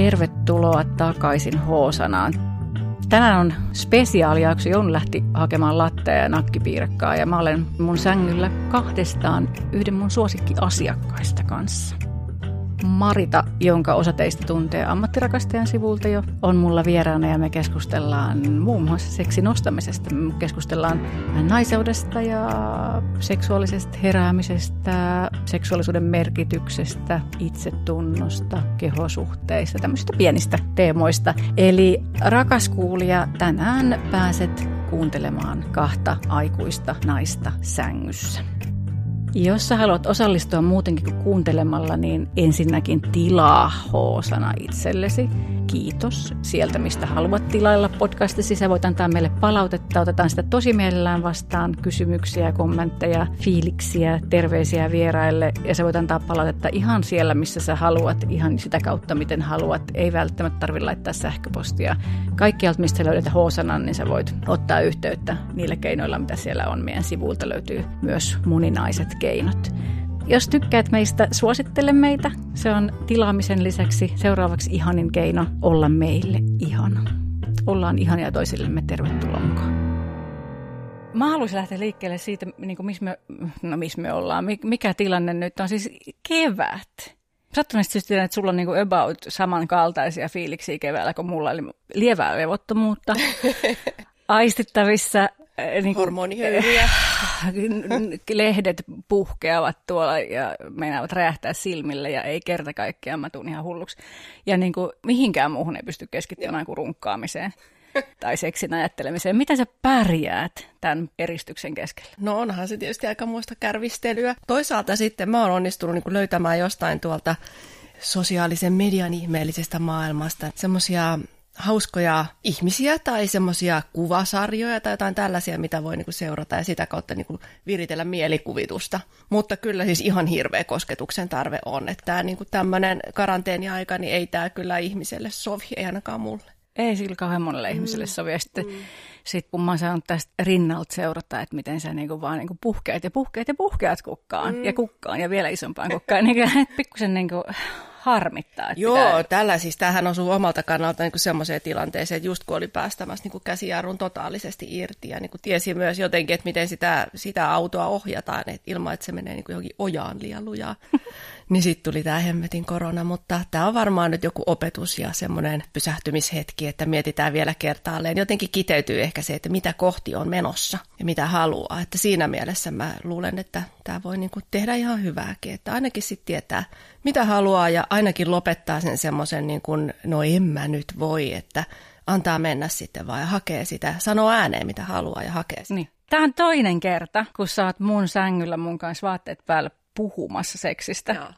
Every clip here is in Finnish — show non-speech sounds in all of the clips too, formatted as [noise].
Tervetuloa takaisin Hoosanaan. Tänään on spesiaalijakso. Jouni lähti hakemaan latteja ja nakkipiirakkaa ja mä olen mun sängyllä kahdestaan yhden mun suosikkiasiakkaista kanssa. Marita, jonka osa teistä tuntee ammattirakastajan sivulta jo, on mulla vieraana ja me keskustellaan muun muassa seksin nostamisesta. Me keskustellaan naiseudesta ja seksuaalisesta heräämisestä, seksuaalisuuden merkityksestä, itsetunnosta, kehosuhteista, tämmöisistä pienistä teemoista. Eli rakas kuulija, tänään pääset kuuntelemaan kahta aikuista naista sängyssä. Jos sä haluat osallistua muutenkin kuin kuuntelemalla, niin ensinnäkin tilaa H-sana itsellesi kiitos sieltä, mistä haluat tilailla podcastissa. Sä voit antaa meille palautetta, otetaan sitä tosi mielellään vastaan, kysymyksiä, kommentteja, fiiliksiä, terveisiä vieraille. Ja sä voit antaa palautetta ihan siellä, missä sä haluat, ihan sitä kautta, miten haluat. Ei välttämättä tarvitse laittaa sähköpostia. Kaikkialta, mistä löydät H-sanan, niin sä voit ottaa yhteyttä niillä keinoilla, mitä siellä on. Meidän sivuilta löytyy myös moninaiset keinot. Jos tykkäät meistä, suosittele meitä. Se on tilaamisen lisäksi seuraavaksi ihanin keino olla meille ihana. Ollaan ihania toisillemme. Tervetuloa mukaan. Mä haluaisin lähteä liikkeelle siitä, niin kuin missä, me, no missä me ollaan, mikä tilanne nyt on. Siis kevät. Sattuneesti syystä että sulla on niin kuin about samankaltaisia fiiliksiä keväällä kuin mulla, eli lievää levottomuutta [laughs] aistittavissa niin kuin, Hormonihöyryjä. Lehdet puhkeavat tuolla ja meinaavat räjähtää silmille ja ei kerta kaikkiaan, mä tuun ihan hulluksi. Ja niin kuin, mihinkään muuhun ei pysty keskittymään kuin runkkaamiseen tai seksin ajattelemiseen. Miten sä pärjäät tämän eristyksen keskellä? No onhan se tietysti aika muista kärvistelyä. Toisaalta sitten mä oon onnistunut niin löytämään jostain tuolta sosiaalisen median ihmeellisestä maailmasta semmoisia hauskoja ihmisiä tai semmoisia kuvasarjoja tai jotain tällaisia, mitä voi niinku seurata ja sitä kautta niinku viritellä mielikuvitusta. Mutta kyllä siis ihan hirveä kosketuksen tarve on, että tämä niinku tämmöinen karanteeniaika, niin ei tämä kyllä ihmiselle sovi, ei ainakaan mulle. Ei sillä kauhean monelle mm. ihmiselle sovi. Ja sitten mm. sit kun mä oon saanut tästä rinnalta seurata, että miten sä niinku vaan niinku puhkeat ja puhkeat ja puhkeat kukkaan mm. ja kukkaan ja vielä isompaan kukkaan, niin [laughs] pikkusen niinku harmittaa. Että Joo, pitää... tällä siis tämähän osuu omalta kannalta niin semmoiseen tilanteeseen, että just kun oli päästämässä niin käsijarrun totaalisesti irti ja niin kuin tiesi myös jotenkin, että miten sitä, sitä autoa ohjataan, että ilman, että se menee niin kuin johonkin ojaan liian lujaa. [laughs] niin sitten tuli tämä hemmetin korona, mutta tämä on varmaan nyt joku opetus ja semmoinen pysähtymishetki, että mietitään vielä kertaalleen. Jotenkin kiteytyy ehkä se, että mitä kohti on menossa ja mitä haluaa. Että siinä mielessä mä luulen, että tämä voi niin kuin tehdä ihan hyvääkin, että ainakin sitten tietää, mitä haluaa ja ainakin lopettaa sen semmoisen, niin kuin, no en mä nyt voi, että antaa mennä sitten vaan ja hakee sitä, sanoo ääneen mitä haluaa ja hakee sitä. Niin. Tämä on toinen kerta, kun sä oot mun sängyllä mun kanssa vaatteet päällä puhumassa seksistä. Joo.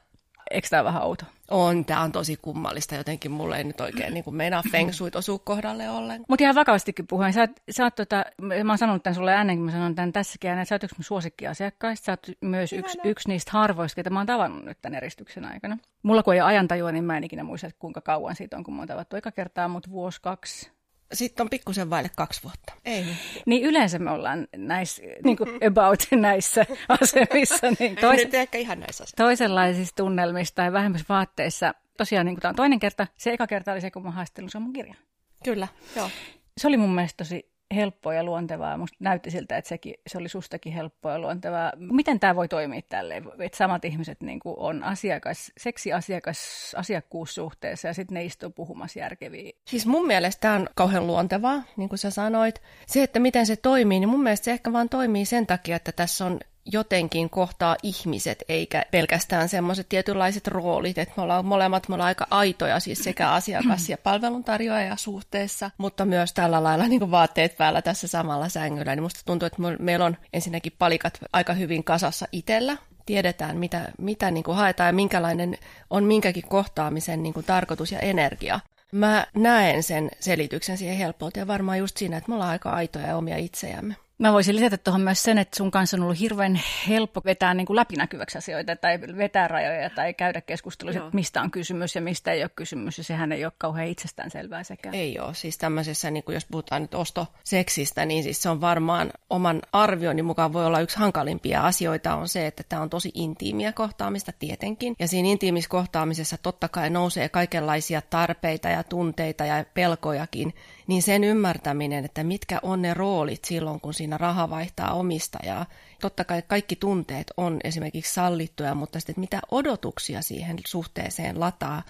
Eikö tämä vähän outo? On, tämä on tosi kummallista. Jotenkin mulle ei nyt oikein niin kuin meinaa feng shuit osua kohdalle ollenkaan. Mutta ihan vakavastikin puhuen, sä, sä oot, tota, mä oon sanonut tämän sulle ennen kuin mä sanon tämän tässäkin, että sä oot yksi mun suosikkiasiakkaista. Sä oot myös yksi, yksi niistä harvoista, ketä mä oon tavannut nyt tämän eristyksen aikana. Mulla kun ei ole ajantajua, niin mä en ikinä muista, kuinka kauan siitä on, kun mä oon tavattu eka kertaa, mutta vuosi, kaksi, sitten on pikkusen vaille kaksi vuotta. Ei. Niin yleensä me ollaan näissä, niin kuin about [laughs] näissä asemissa. Niin tois, Nyt ehkä ihan näissä asemissa. Toisenlaisissa tunnelmissa tai vähemmässä vaatteissa. Tosiaan niin kuin tämä on toinen kerta. Se eka kerta oli se, kun mä haastelin sun mun kirjan. Kyllä, joo. Se oli mun mielestä tosi helppoa ja luontevaa. Musta näytti siltä, että sekin, se oli sustakin helppoa ja luontevaa. Miten tämä voi toimia tälleen, että samat ihmiset niin kuin on asiakas, seksiasiakas asiakkuussuhteessa ja sitten ne istuu puhumassa järkeviä? Siis mun mielestä tämä on kauhean luontevaa, niin kuin sä sanoit. Se, että miten se toimii, niin mun mielestä se ehkä vaan toimii sen takia, että tässä on jotenkin kohtaa ihmiset, eikä pelkästään semmoiset tietynlaiset roolit, että me ollaan molemmat me ollaan aika aitoja, siis sekä asiakas- ja palveluntarjoaja suhteessa, mutta myös tällä lailla niin vaatteet päällä tässä samalla sängyllä. Niin musta tuntuu, että meillä on ensinnäkin palikat aika hyvin kasassa itsellä, tiedetään, mitä, mitä niin kuin haetaan ja minkälainen on minkäkin kohtaamisen niin kuin tarkoitus ja energia. Mä näen sen selityksen siihen helppouteen varmaan just siinä, että me ollaan aika aitoja ja omia itseämme. Mä voisin lisätä tuohon myös sen, että sun kanssa on ollut hirveän helppo vetää niin kuin läpinäkyväksi asioita tai vetää rajoja tai käydä keskustelua, että mistä on kysymys ja mistä ei ole kysymys. Ja sehän ei ole kauhean itsestäänselvää sekä. Ei ole. Siis tämmöisessä, niin kuin jos puhutaan nyt ostoseksistä, niin siis se on varmaan oman arvioni mukaan voi olla yksi hankalimpia asioita on se, että tämä on tosi intiimiä kohtaamista tietenkin. Ja siinä intiimissä kohtaamisessa totta kai nousee kaikenlaisia tarpeita ja tunteita ja pelkojakin niin sen ymmärtäminen, että mitkä on ne roolit silloin, kun siinä raha vaihtaa omistajaa. Totta kai kaikki tunteet on esimerkiksi sallittuja, mutta sitten mitä odotuksia siihen suhteeseen lataa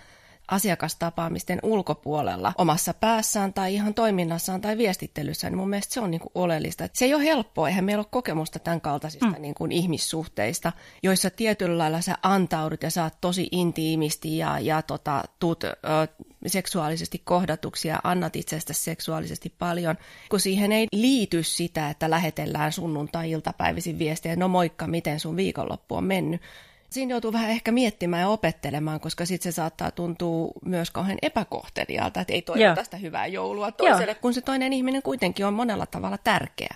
asiakastapaamisten ulkopuolella omassa päässään tai ihan toiminnassaan tai viestittelyssä, niin mun mielestä se on niin kuin oleellista. se ei ole helppoa, eihän meillä ole kokemusta tämän kaltaisista mm. niin kuin ihmissuhteista, joissa tietyllä lailla sä antaudut ja saat tosi intiimisti ja, ja tota, tuut ö, seksuaalisesti kohdatuksi ja annat itsestä seksuaalisesti paljon, kun siihen ei liity sitä, että lähetellään sunnuntai-iltapäivisin viestejä, no moikka, miten sun viikonloppu on mennyt, siinä joutuu vähän ehkä miettimään ja opettelemaan, koska sitten se saattaa tuntua myös kauhean epäkohtelijalta, että ei toivota tästä hyvää joulua toiselle, Joo. kun se toinen ihminen kuitenkin on monella tavalla tärkeä.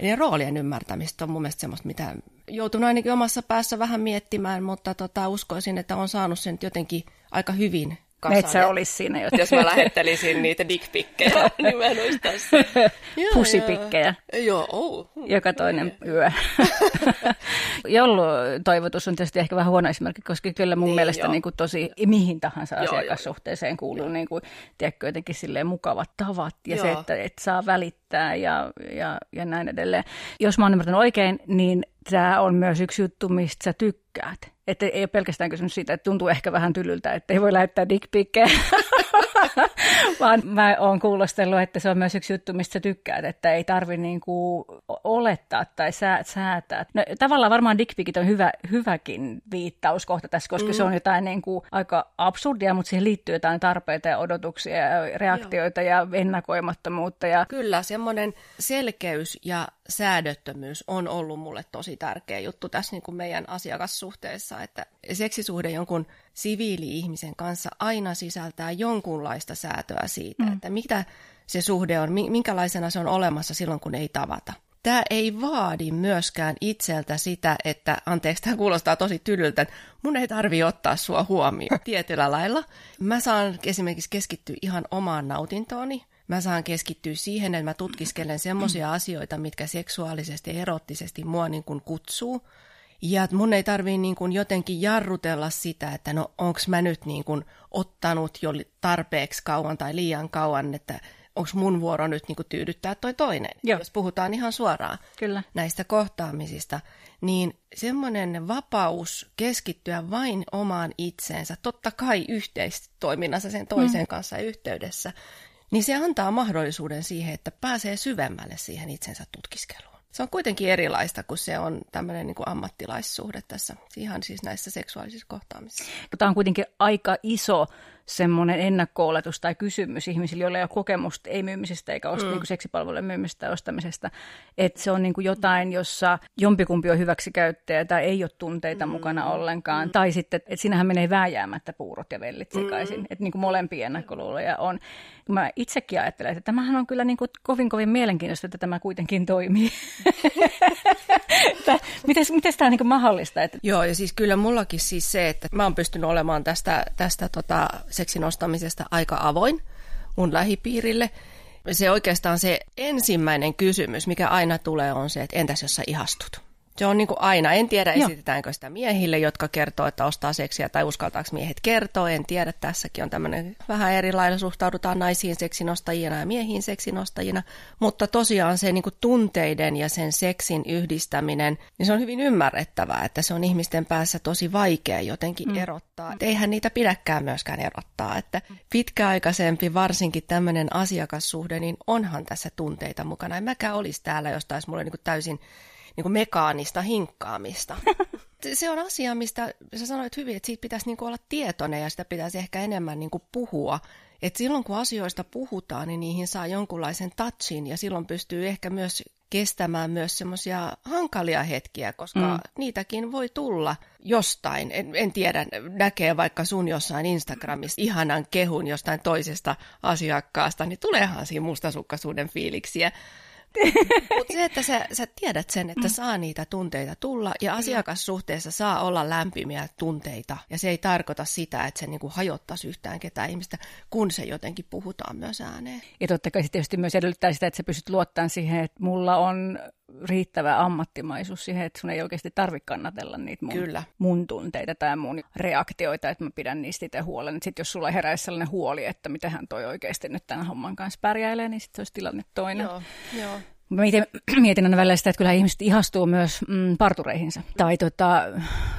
Eli roolien ymmärtämistä on mun mielestä semmoista, mitä joutunut ainakin omassa päässä vähän miettimään, mutta tota, uskoisin, että on saanut sen jotenkin aika hyvin kasaan. Metsä olisi siinä. Jos mä lähettelisin niitä dickpikkejä, [laughs] niin mä en olisi tässä. Pusipikkejä. Joo, oh. Joka toinen yö. [laughs] Joulutoivotus on tietysti ehkä vähän huono esimerkki, koska kyllä mun niin, mielestä niin kuin tosi mihin tahansa joo, asiakassuhteeseen kuuluu niin kuin, tiedätkö, jotenkin silleen mukavat tavat ja joo. se, että, että saa välittää ja, ja, ja näin edelleen. Jos mä oon ymmärtänyt oikein, niin tämä on myös yksi juttu, mistä sä tykkäät. Että ei ole pelkästään kysymys siitä, että tuntuu ehkä vähän tylyltä, että ei voi lähettää dickpikkejä, [laughs] vaan mä oon kuulostellut, että se on myös yksi juttu, mistä sä tykkäät, että ei tarvi niinku olettaa tai säätää. No, tavallaan varmaan dickpikit on hyvä, hyväkin viittauskohta tässä, koska mm. se on jotain niinku aika absurdia, mutta siihen liittyy jotain tarpeita ja odotuksia ja reaktioita Joo. ja ennakoimattomuutta. Ja... Kyllä, semmoinen selkeys ja säädöttömyys on ollut mulle tosi tärkeä juttu tässä niin kuin meidän asiakassuhteessa, että seksisuhde jonkun siviili-ihmisen kanssa aina sisältää jonkunlaista säätöä siitä, mm. että mitä se suhde on, minkälaisena se on olemassa silloin, kun ei tavata. Tämä ei vaadi myöskään itseltä sitä, että, anteeksi, tämä kuulostaa tosi tylyltä, että mun ei tarvi ottaa sua huomioon [laughs] tietyllä lailla. Mä saan esimerkiksi keskittyä ihan omaan nautintooni, mä saan keskittyä siihen, että mä tutkiskelen semmoisia asioita, mitkä seksuaalisesti ja erottisesti mua niin kuin kutsuu. Ja mun ei tarvii niin kuin jotenkin jarrutella sitä, että no onko mä nyt niin kuin ottanut jo tarpeeksi kauan tai liian kauan, että onko mun vuoro nyt niin kuin tyydyttää toi toinen. Joo. Jos puhutaan ihan suoraan Kyllä. näistä kohtaamisista, niin semmoinen vapaus keskittyä vain omaan itseensä, totta kai yhteistoiminnassa sen toisen mm. kanssa yhteydessä, niin se antaa mahdollisuuden siihen, että pääsee syvemmälle siihen itsensä tutkiskeluun. Se on kuitenkin erilaista, kun se on tämmöinen niin kuin ammattilaissuhde tässä, ihan siis näissä seksuaalisissa kohtaamisissa. Tämä on kuitenkin aika iso semmoinen ennakko-oletus tai kysymys ihmisille, joilla ei ole kokemusta ei myymisestä eikä osta, mm. niin seksipalvelujen myymisestä ja ostamisesta. Että se on niin kuin jotain, jossa jompikumpi on hyväksikäyttäjä tai ei ole tunteita mm. mukana ollenkaan. Mm. Tai sitten, että siinähän menee vääjäämättä puurot ja vellit sekaisin. Mm. Että niin kuin molempia ennakkoluuloja on. Mä itsekin ajattelen, että tämähän on kyllä niin kuin kovin kovin mielenkiintoista, että tämä kuitenkin toimii. miten, miten tämä on niin mahdollista? Että... Joo, ja siis kyllä mullakin siis se, että mä oon pystynyt olemaan tästä, tästä tota, seksin ostamisesta aika avoin mun lähipiirille. Se oikeastaan se ensimmäinen kysymys, mikä aina tulee, on se, että entäs jos sä ihastut? Se on niin kuin aina. En tiedä, Joo. esitetäänkö sitä miehille, jotka kertoo, että ostaa seksiä, tai uskaltaako miehet kertoa. En tiedä, tässäkin on tämmöinen vähän eri lailla suhtaudutaan naisiin seksinostajina ja miehiin seksinostajina. Mutta tosiaan se niin kuin tunteiden ja sen seksin yhdistäminen, niin se on hyvin ymmärrettävää, että se on ihmisten päässä tosi vaikea jotenkin mm. erottaa. Et eihän niitä pidäkään myöskään erottaa. Että pitkäaikaisempi, varsinkin tämmöinen asiakassuhde, niin onhan tässä tunteita mukana. En mäkään olisi täällä, jos taisi mulle niin kuin täysin niin kuin mekaanista hinkkaamista. [laughs] Se on asia, mistä sä sanoit hyvin, että siitä pitäisi niin kuin olla tietoinen ja sitä pitäisi ehkä enemmän niin kuin puhua. Et silloin kun asioista puhutaan, niin niihin saa jonkunlaisen touchin ja silloin pystyy ehkä myös kestämään myös semmoisia hankalia hetkiä, koska mm. niitäkin voi tulla jostain. En, en tiedä, näkee vaikka sun jossain Instagramissa ihanan kehun jostain toisesta asiakkaasta, niin tuleehan siinä mustasukkaisuuden fiiliksiä. Mutta se, että sä, sä tiedät sen, että saa niitä tunteita tulla ja asiakassuhteessa saa olla lämpimiä tunteita. Ja se ei tarkoita sitä, että se niinku hajottaisi yhtään ketään ihmistä, kun se jotenkin puhutaan myös ääneen. Ja totta kai se tietysti myös edellyttää sitä, että sä pystyt luottamaan siihen, että mulla on riittävä ammattimaisuus siihen, että sun ei oikeasti tarvitse kannatella niitä mun, Kyllä. mun tunteita tai mun reaktioita, että mä pidän niistä itse huolen. Sitten jos sulla heräisi sellainen huoli, että miten toi oikeasti nyt tämän homman kanssa pärjäilee, niin sitten se olisi tilanne toinen. Joo, joo. Mä mietin, [clears throat] mietin aina välillä sitä, että kyllä ihmiset ihastuu myös mm, partureihinsa. Tai tota,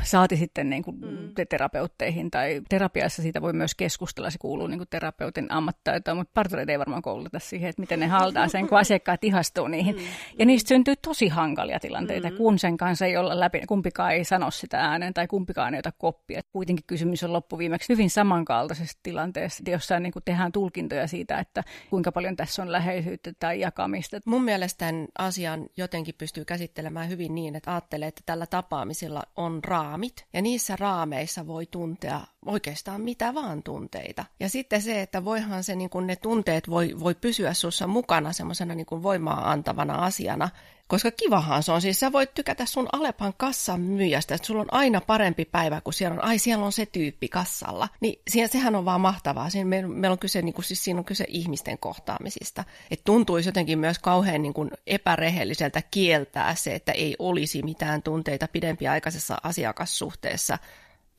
saati sitten niin kuin mm. terapeutteihin tai terapiassa siitä voi myös keskustella. Se kuuluu niin kuin terapeutin ammattitaitoon, mutta partureita ei varmaan kouluta siihen, että miten ne haltaa sen, kun asiakkaat ihastuu niihin. Mm. Ja niistä syntyy tosi hankalia tilanteita, mm. kun sen kanssa ei olla läpi. Kumpikaan ei sano sitä ääneen tai kumpikaan ei ota koppia. Kuitenkin kysymys on loppuviimeksi hyvin samankaltaisesta tilanteesta, jossa niin kuin tehdään tulkintoja siitä, että kuinka paljon tässä on läheisyyttä tai jakamista. Mun mielestä tämän asian jotenkin pystyy käsittelemään hyvin niin, että ajattelee, että tällä tapaamisella on raamit, ja niissä raameissa voi tuntea oikeastaan mitä vaan tunteita. Ja sitten se, että voihan se, niin kun ne tunteet voi, voi pysyä sussa mukana semmoisena niin voimaa antavana asiana, koska kivahan se on. Siis sä voit tykätä sun Alepan kassan myyjästä, että sulla on aina parempi päivä, kun siellä on, ai siellä on se tyyppi kassalla. Niin sehän on vaan mahtavaa. Siinä meillä, meillä on kyse, niin kuin, siis siinä on kyse ihmisten kohtaamisista. Että tuntuisi jotenkin myös kauhean niin kuin epärehelliseltä kieltää se, että ei olisi mitään tunteita pidempiaikaisessa asiakassuhteessa.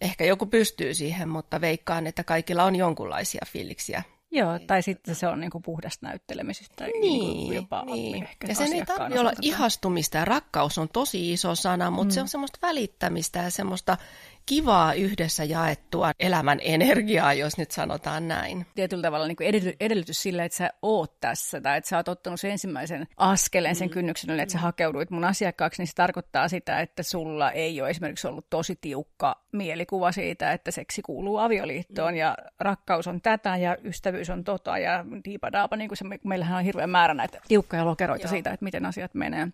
Ehkä joku pystyy siihen, mutta veikkaan, että kaikilla on jonkunlaisia fiiliksiä Joo, tai sitten se on niinku puhdasta näyttelemistä. Niin, niin jopa niin. Ehkä ja sen ei tarvitse olla ihastumista ja rakkaus on tosi iso sana, mutta mm. se on semmoista välittämistä ja semmoista kivaa yhdessä jaettua elämän energiaa, jos nyt sanotaan näin. Tietyllä tavalla niin kuin edellytys sille, että sä oot tässä tai että sä oot ottanut sen ensimmäisen askeleen sen mm. kynnyksen, että sä hakeuduit mun asiakkaaksi, niin se tarkoittaa sitä, että sulla ei ole esimerkiksi ollut tosi tiukka mielikuva siitä, että seksi kuuluu avioliittoon mm. ja rakkaus on tätä ja ystävyys on tota ja diipadaapa, niin kuin se, meillähän on hirveän määrä näitä tiukkoja lokeroita Joo. siitä, että miten asiat menee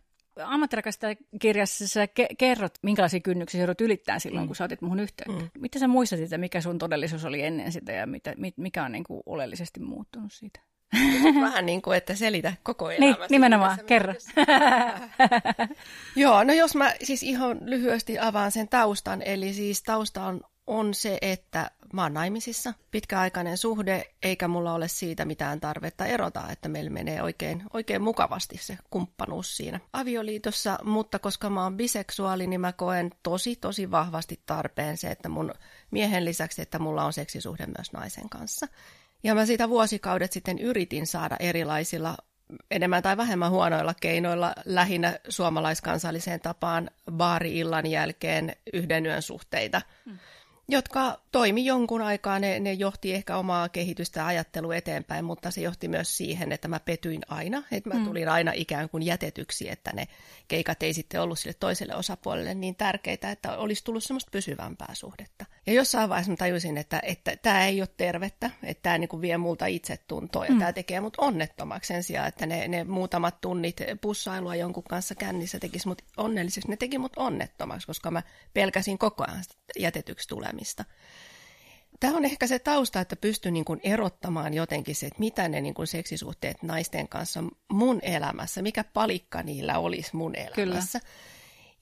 ammattirakastajakirjassa sä ke- kerrot, minkälaisia kynnyksiä joudut ylittämään silloin, mm. kun sä otit muhun yhteyttä. Mm. Miten sä muistat että mikä sun todellisuus oli ennen sitä ja mitä, mikä on niin kuin oleellisesti muuttunut siitä? Vähän niin kuin, että selitä koko elämässä. Niin, nimenomaan, kerro. [laughs] Joo, no jos mä siis ihan lyhyesti avaan sen taustan, eli siis tausta on on se, että mä oon naimisissa, pitkäaikainen suhde, eikä mulla ole siitä mitään tarvetta erota, että meillä menee oikein, oikein mukavasti se kumppanuus siinä avioliitossa, mutta koska mä oon biseksuaali, niin mä koen tosi, tosi vahvasti tarpeen se, että mun miehen lisäksi, että mulla on seksisuhde myös naisen kanssa. Ja mä siitä vuosikaudet sitten yritin saada erilaisilla enemmän tai vähemmän huonoilla keinoilla lähinnä suomalaiskansalliseen tapaan baari-illan jälkeen yhden yön suhteita. Hmm jotka toimi jonkun aikaa, ne, ne johti ehkä omaa kehitystä ja ajattelua eteenpäin, mutta se johti myös siihen, että mä petyin aina, että mä mm. tulin aina ikään kuin jätetyksi, että ne keikat ei sitten ollut sille toiselle osapuolelle niin tärkeitä, että olisi tullut semmoista pysyvämpää suhdetta. Ja jossain vaiheessa mä tajusin, että, että tämä ei ole tervettä, että tämä niin vie multa itsetuntoa ja mm. tämä tekee mut onnettomaksi sen sijaan, että ne, ne muutamat tunnit pussailua jonkun kanssa kännissä tekisi mut onnelliseksi. Ne teki mut onnettomaksi, koska mä pelkäsin koko ajan jätetyksi tulemista. Tämä on ehkä se tausta, että pystyn niin kuin erottamaan jotenkin se, että mitä ne niin kuin seksisuhteet naisten kanssa mun elämässä, mikä palikka niillä olisi mun elämässä. Kyllä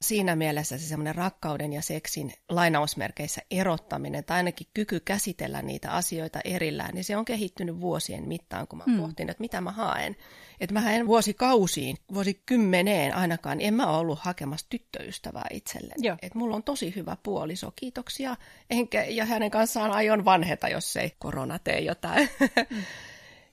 siinä mielessä se semmoinen rakkauden ja seksin lainausmerkeissä erottaminen tai ainakin kyky käsitellä niitä asioita erillään, niin se on kehittynyt vuosien mittaan, kun mä mm. pohtin, että mitä mä haen. Että mä en vuosikausiin, vuosikymmeneen ainakaan, en mä ollut hakemassa tyttöystävää itselleni. Että mulla on tosi hyvä puoliso, kiitoksia. Enkä, ja hänen kanssaan aion vanheta, jos ei korona tee jotain. Mm. [laughs]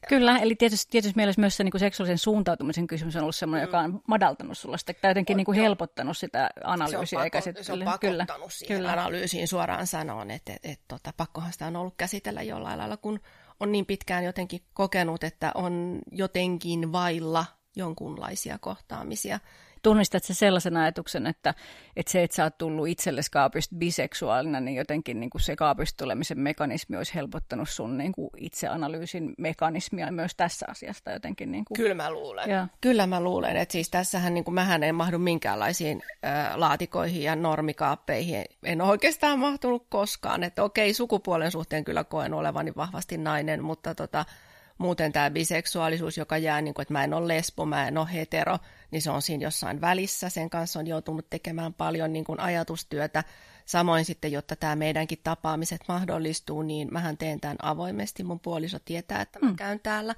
Kyllä, eli tietysti, tietysti mielessä myös se niin kuin seksuaalisen suuntautumisen kysymys on ollut sellainen, mm. joka on madaltanut sulla sitä, tai jotenkin niin kuin helpottanut sitä analyysiä. Se on, pakko, eikä se on pakottanut kyllä, siihen kyllä. analyysiin suoraan sanoen, että, että, että, että pakkohan sitä on ollut käsitellä jollain lailla, kun on niin pitkään jotenkin kokenut, että on jotenkin vailla jonkunlaisia kohtaamisia tunnistat se sellaisen ajatuksen, että, että se, että sä oot tullut itsellesi kaapista biseksuaalina, niin jotenkin niin kuin se kaapista tulemisen mekanismi olisi helpottanut sun niin kuin itseanalyysin mekanismia myös tässä asiasta jotenkin. Niin kuin. Kyllä mä luulen. Ja. Kyllä mä luulen, että siis tässähän niin kuin mähän en mahdu minkäänlaisiin äh, laatikoihin ja normikaappeihin. En oikeastaan mahtunut koskaan, että okei, sukupuolen suhteen kyllä koen olevani vahvasti nainen, mutta tota, muuten tämä biseksuaalisuus, joka jää, niin kuin, että mä en ole lesbo, mä en ole hetero, niin se on siinä jossain välissä. Sen kanssa on joutunut tekemään paljon niin kuin ajatustyötä. Samoin sitten, jotta tämä meidänkin tapaamiset mahdollistuu, niin mähän teen tämän avoimesti. Mun puoliso tietää, että mä mm. käyn täällä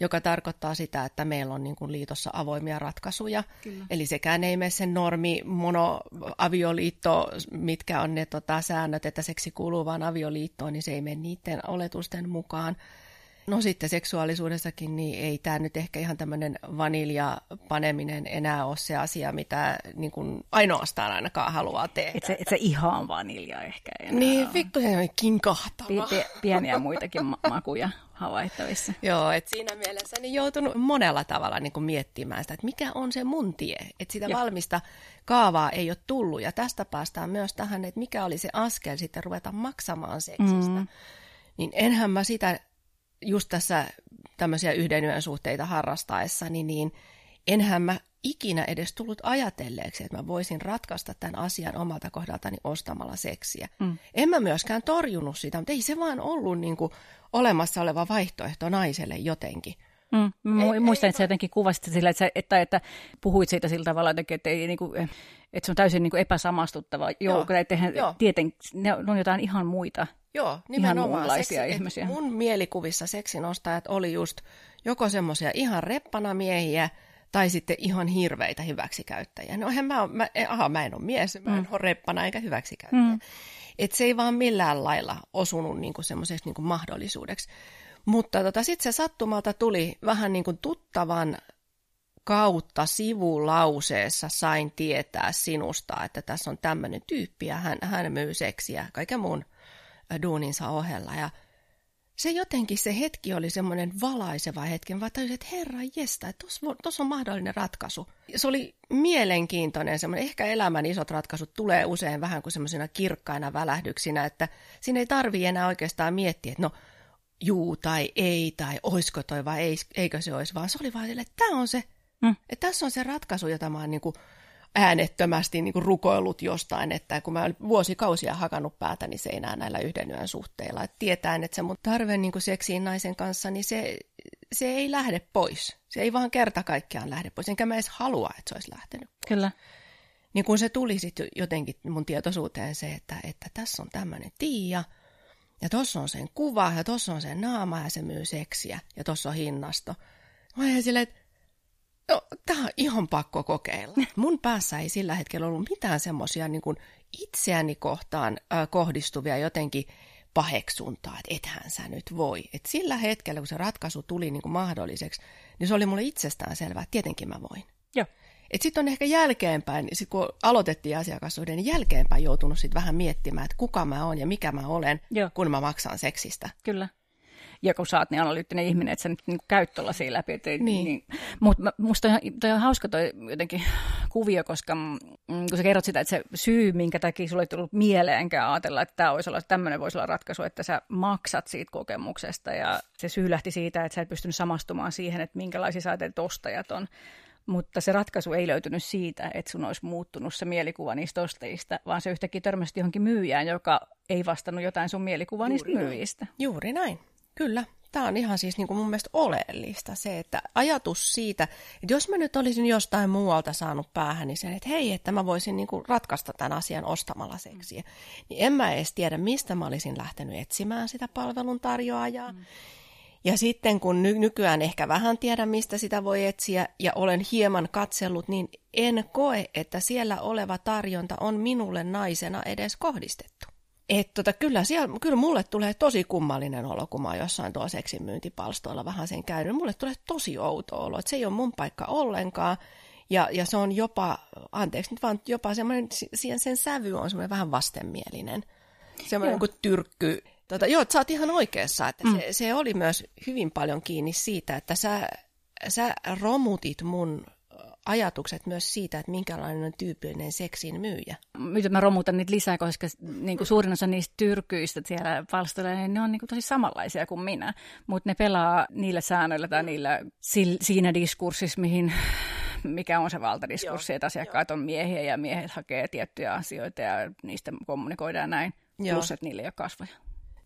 joka tarkoittaa sitä, että meillä on niin kuin liitossa avoimia ratkaisuja. Kyllä. Eli sekään ei mene sen normi monoavioliitto, mitkä on ne tota, säännöt, että seksi kuuluu vain avioliittoon, niin se ei mene niiden oletusten mukaan. No sitten seksuaalisuudessakin, niin ei tämä nyt ehkä ihan tämmöinen vanilja paneminen enää ole se asia, mitä niin kuin ainoastaan ainakaan haluaa tehdä. Et se, et se ihan vanilja ehkä enää Niin, vittu se kinkahtava. Pieniä muitakin ma- makuja havaittavissa. [laughs] Joo, että siinä mielessä niin joutunut monella tavalla niin kuin miettimään sitä, että mikä on se mun tie. Että sitä Joo. valmista kaavaa ei ole tullut. Ja tästä päästään myös tähän, että mikä oli se askel sitten ruveta maksamaan seksistä. Mm. Niin enhän mä sitä just tässä tämmöisiä yhden yön suhteita harrastaessa, niin, niin enhän mä ikinä edes tullut ajatelleeksi, että mä voisin ratkaista tämän asian omalta kohdaltani ostamalla seksiä. Mm. En mä myöskään torjunut sitä, mutta ei se vaan ollut niin kuin olemassa oleva vaihtoehto naiselle jotenkin. Mm. Ei, muistan, ei, että sä jotenkin kuvasit sillä, että, sä, että, että puhuit siitä sillä tavalla jotenkin, että, ei, niin kuin, että se on täysin niin kuin epäsamastuttava joukko. Joo, että joo. Tieten, ne on jotain ihan muita Joo, nimenomaan. Ihan seksi, ihmisiä. Mun mielikuvissa seksinostajat oli just joko semmoisia ihan reppana miehiä, tai sitten ihan hirveitä hyväksikäyttäjiä. No mä, mä, aha, mä en ole mies, mä en mm. ole reppana eikä hyväksikäyttäjä. Mm. Et se ei vaan millään lailla osunut niinku semmoiseksi niinku mahdollisuudeksi. Mutta tota, sitten se sattumalta tuli vähän niin kuin tuttavan kautta sivulauseessa sain tietää sinusta, että tässä on tämmöinen tyyppi ja hän, hän myy seksiä kaiken muun duuninsa ohella. Ja se jotenkin se hetki oli semmoinen valaiseva hetki, vaan tajusin, että herra jesta, että tuossa on mahdollinen ratkaisu. Se oli mielenkiintoinen, semmoinen, ehkä elämän isot ratkaisut tulee usein vähän kuin semmoisina kirkkaina välähdyksinä, että siinä ei tarvii enää oikeastaan miettiä, että no juu tai ei tai oisko toi vai eikö se olisi, vaan se oli vaan että tämä on se, mm. että tässä on se ratkaisu, jota mä oon niin kuin äänettömästi niin kuin rukoillut jostain, että kun mä olen vuosikausia hakannut päätäni seinään näillä yhden yön suhteilla, että tietäen, että se mun tarve niin kuin seksiin naisen kanssa, niin se, se ei lähde pois. Se ei vaan kerta kaikkiaan lähde pois, enkä mä edes halua, että se olisi lähtenyt. Kyllä. Niin kun se tuli sitten jotenkin mun tietoisuuteen se, että, että tässä on tämmöinen Tiia, ja tuossa on sen kuva, ja tuossa on sen naama, ja se myy seksiä, ja tuossa on hinnasto. Mä silleen, että No, tämä on ihan pakko kokeilla. [laughs] Mun päässä ei sillä hetkellä ollut mitään semmoisia niin itseäni kohtaan äh, kohdistuvia jotenkin paheksuntaa, että ethän sä nyt voi. Et sillä hetkellä, kun se ratkaisu tuli niin kuin mahdolliseksi, niin se oli mulle itsestään selvää, että tietenkin mä voin. Joo. Sitten on ehkä jälkeenpäin, sit kun aloitettiin asiakassuhde, niin jälkeenpäin joutunut sit vähän miettimään, että kuka mä oon ja mikä mä olen, Joo. kun mä maksan seksistä. Kyllä ja kun sä oot niin analyyttinen ihminen, että sä nyt niin käyt tuollaisia läpi. Niin. niin. Mutta musta toi, toi on hauska toi jotenkin kuvio, koska mm, kun sä kerrot sitä, että se syy, minkä takia sulle ei tullut mieleenkään ajatella, että tämä olisi olla, tämmöinen voisi olla ratkaisu, että sä maksat siitä kokemuksesta ja se syy lähti siitä, että sä et pystynyt samastumaan siihen, että minkälaisia sä ostajat on. Mutta se ratkaisu ei löytynyt siitä, että sun olisi muuttunut se mielikuva niistä ostajista, vaan se yhtäkkiä törmäsi johonkin myyjään, joka ei vastannut jotain sun mielikuvaa niistä myyjistä. Juuri näin. Kyllä, tämä on ihan siis niin kuin mun mielestä oleellista se, että ajatus siitä, että jos mä nyt olisin jostain muualta saanut päähän, niin sen, että hei, että mä voisin niin kuin ratkaista tämän asian ostamalla seksiä, niin en mä edes tiedä, mistä mä olisin lähtenyt etsimään sitä palveluntarjoajaa. Mm. Ja sitten kun ny- nykyään ehkä vähän tiedän, mistä sitä voi etsiä ja olen hieman katsellut, niin en koe, että siellä oleva tarjonta on minulle naisena edes kohdistettu. Et tota, kyllä, siellä, kyllä mulle tulee tosi kummallinen olo, kun mä oon jossain tuolla seksin myyntipalstoilla vähän sen käynyt. Mulle tulee tosi outo olo, että se ei ole mun paikka ollenkaan. Ja, ja se on jopa, anteeksi nyt vaan, jopa semmoinen, sen, sen sävy on semmoinen vähän vastenmielinen. Semmoinen kuin tyrkky. Tota, joo, sä oot ihan oikeassa, että mm. se, se oli myös hyvin paljon kiinni siitä, että sä, sä romutit mun ajatukset myös siitä, että minkälainen on tyypillinen seksin myyjä. Nyt mä romutan niitä lisää, koska niin kuin suurin osa niistä tyrkyistä siellä palstoilla, niin ne on niin kuin tosi samanlaisia kuin minä, mutta ne pelaa niillä säännöillä tai niillä siinä diskurssissa, mihin mikä on se valtadiskurssi, että asiakkaat on miehiä ja miehet hakee tiettyjä asioita ja niistä kommunikoidaan näin, Joo. plus että niillä ei ole kasvoja.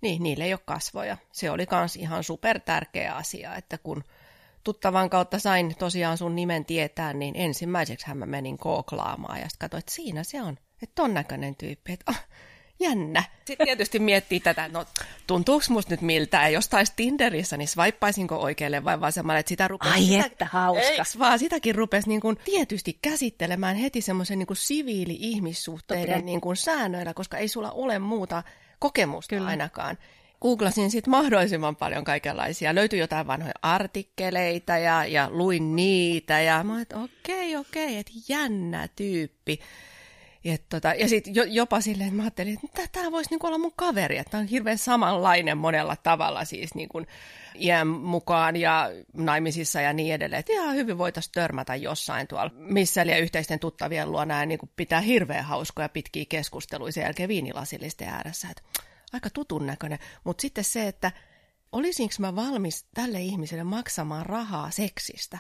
Niin, niille ei ole kasvoja. Se oli myös ihan super tärkeä asia, että kun tuttavan kautta sain tosiaan sun nimen tietää, niin ensimmäiseksi mä menin kooklaamaan ja sitten katsoin, että siinä se on. Että ton näköinen tyyppi, että oh, jännä. Sitten tietysti miettii tätä, no tuntuuko musta nyt miltä, jos taisi Tinderissä, niin swipaisinko oikealle vai vasemmalle, että sitä rupesi... Ai sitä, että hauska. Eiks vaan sitäkin rupesi niin kuin tietysti käsittelemään heti semmoisen niin siviili-ihmissuhteiden niin kuin säännöillä, koska ei sulla ole muuta kokemusta Kyllä. ainakaan googlasin sitten mahdollisimman paljon kaikenlaisia. Löytyi jotain vanhoja artikkeleita ja, ja luin niitä ja mä että okei, okei, että jännä tyyppi. Et tota, ja sitten jo, jopa silleen, että mä ajattelin, että tämä voisi niinku olla mun kaveri, että on hirveän samanlainen monella tavalla siis niinku iän mukaan ja naimisissa ja niin edelleen. Että ihan hyvin voitaisiin törmätä jossain tuolla missä ja yhteisten tuttavien luona ja niinku pitää hirveän hauskoja pitkiä keskusteluja sen jälkeen viinilasillisten ääressä. Että aika tutun näköinen. Mutta sitten se, että olisinko mä valmis tälle ihmiselle maksamaan rahaa seksistä,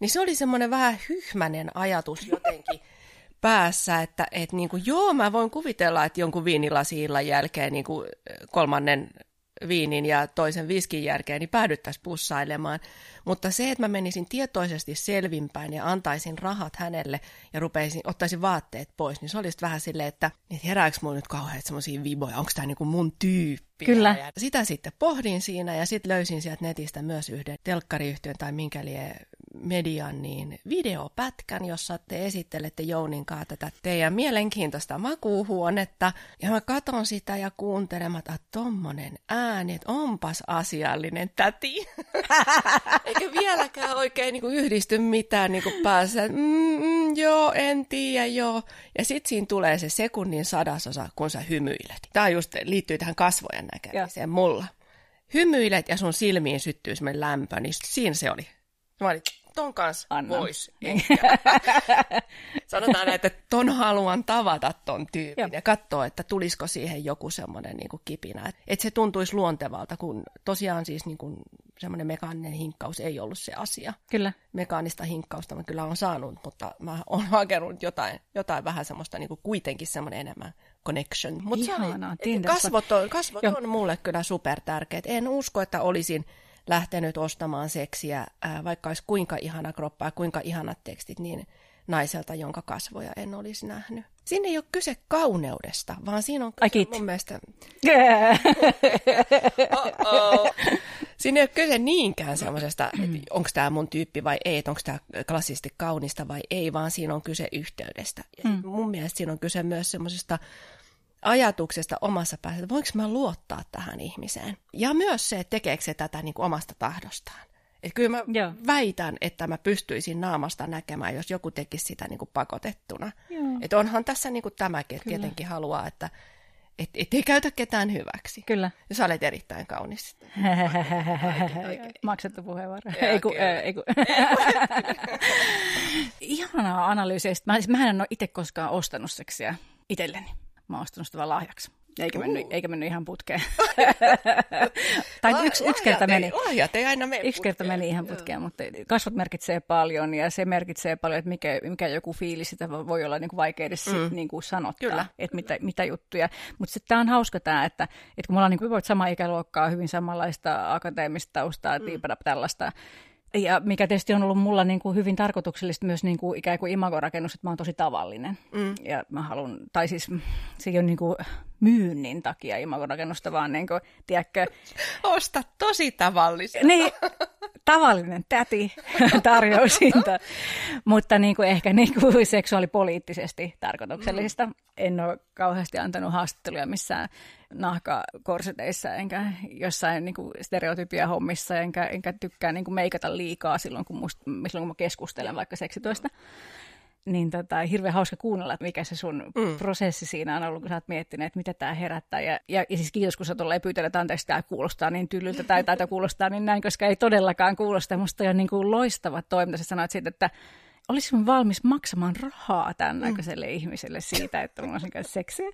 niin se oli semmoinen vähän hyhmänen ajatus jotenkin [laughs] päässä, että et niinku, joo, mä voin kuvitella, että jonkun viinilasillan jälkeen niinku kolmannen viinin ja toisen viskin jälkeen, niin päädyttäisiin pussailemaan. Mutta se, että mä menisin tietoisesti selvinpäin ja antaisin rahat hänelle ja rupeisin, ottaisin vaatteet pois, niin se olisi vähän silleen, että, että herääkö mulla nyt kauhean semmoisia viboja, onko tämä niinku mun tyyppi? Kyllä. Ja sitä sitten pohdin siinä ja sitten löysin sieltä netistä myös yhden telkkariyhtiön tai minkä lie median niin videopätkän, jossa te esittelette Jounin kanssa tätä teidän mielenkiintoista makuuhuonetta. Ja mä katon sitä ja kuuntelen, että tommonen ääni, että onpas asiallinen täti. [laughs] Eikä vieläkään oikein niin kuin yhdisty mitään niin kuin päässä. Mm, mm, joo, en tiedä, joo. Ja sitten siinä tulee se sekunnin sadasosa, kun sä hymyilet. Tämä just liittyy tähän kasvojen näkemiseen mulla. Hymyilet ja sun silmiin syttyy semmoinen lämpö, niin siinä se oli. Mä olin, ton kanssa voisi. [laughs] [laughs] Sanotaan, että ton haluan tavata ton tyypin Joo. ja katsoa, että tulisiko siihen joku semmoinen niin kipinä. Että et se tuntuisi luontevalta, kun tosiaan siis niin kuin semmoinen mekaaninen hinkkaus ei ollut se asia. Kyllä. Mekaanista hinkkausta mä kyllä on saanut, mutta mä oon [laughs] hakenut jotain, jotain vähän semmoista niin kuin kuitenkin semmoinen enemmän connection. Mutta kasvot on, kasvot on mulle kyllä super tärkeät. En usko, että olisin lähtenyt ostamaan seksiä, ää, vaikka olisi kuinka ihana kroppa ja kuinka ihanat tekstit, niin naiselta, jonka kasvoja en olisi nähnyt. Siinä ei ole kyse kauneudesta, vaan siinä on kyse mun mielestä... [laughs] Siinä ei ole kyse niinkään semmoisesta, että onko tämä mun tyyppi vai ei, että onko tämä klassisesti kaunista vai ei, vaan siinä on kyse yhteydestä. Ja mm. mun mielestä siinä on kyse myös semmoisesta ajatuksesta omassa päässä, että voinko mä luottaa tähän ihmiseen. Ja myös se, että tekeekö se tätä niin kuin omasta tahdostaan. Että kyllä mä Joo. väitän, että mä pystyisin naamasta näkemään, jos joku tekisi sitä niin kuin pakotettuna. Että onhan tässä niin kuin tämäkin, että tietenkin haluaa, että et, et ei käytä ketään hyväksi. Kyllä. Ja sä olet erittäin kaunis. [laughs] Maksettu puheenvuoro. Ei ku, ei ku. [laughs] Ihanaa analyysiä. Mä, mä en ole itse koskaan ostanut seksiä itselleni. Mä oon ostanut sitä vaan lahjaksi. Eikä mennyt, eikä mennyt ihan putkeen. [laughs] tai La- yksi, yksi kerta meni. Lahjat ei aina mene Yksi kerta meni ihan putkeen, Joo. mutta kasvot merkitsee paljon ja se merkitsee paljon, että mikä, mikä joku fiilis, sitä voi olla niin kuin vaikea edes mm. sit, niin kuin sanottaa, Kyllä. että mitä, mitä juttuja. Mutta tämä on hauska tämä, että, että kun me ollaan niin kuin, sama ikäluokkaa, hyvin samanlaista akateemista taustaa, mm. tällaista, ja mikä tietysti on ollut mulla niin kuin hyvin tarkoituksellista myös niin kuin ikään kuin imagorakennus, että mä oon tosi tavallinen. Mm. Ja mä haluan, tai siis se ei ole niin kuin myynnin takia imagorakennusta, vaan niin kuin, tiedätkö... Osta tosi tavallista. Niin, tavallinen täti [laughs] tarjoushinta, mutta niin kuin ehkä niin kuin seksuaalipoliittisesti tarkoituksellista. Mm. En ole kauheasti antanut haastatteluja missään nahkakorseteissa, enkä jossain niin kuin stereotypia hommissa, enkä, enkä tykkää niin kuin meikata liikaa silloin, kun, must, silloin, kun mä keskustelen vaikka seksitoista. Niin tota, hirveän hauska kuunnella, että mikä se sun mm. prosessi siinä on ollut, kun sä oot miettinyt, että mitä tämä herättää. Ja, ja, ja siis kiitos, kun sä tulee pyytänyt, että anteeksi, tämä kuulostaa niin tyllyltä tai tätä kuulostaa niin näin, koska ei todellakaan kuulosta. Musta on niin kuin loistava toiminta. Sä sanoit siitä, että olisin valmis maksamaan rahaa tämän näköiselle mm. ihmiselle siitä, että mulla on kanssa seksiä.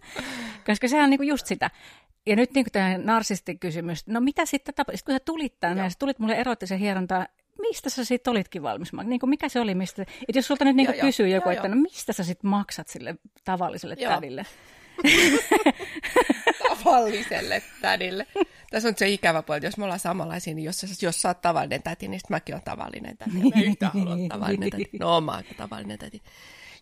Koska sehän on niin kuin just sitä. Ja nyt niin tämä narsistikysymys, no mitä sitten tapahtui? Kun sä tulit tänne ja sä tulit mulle erottisen hierontaa, mistä sä sitten olitkin valmis? Niin kuin mikä se oli, mistä... Että jos sulta nyt niin kuin kysyy joku, joo, että no mistä sä sitten maksat sille tavalliselle joo. tädille? [laughs] [laughs] tavalliselle tädille. Tässä on se ikävä puoli, että jos me ollaan samanlaisia, niin jos, jos sä oot tavallinen täti, niin mäkin olen tavallinen täti. Mä yhtään halua tavallinen täti. No oma tavallinen täti.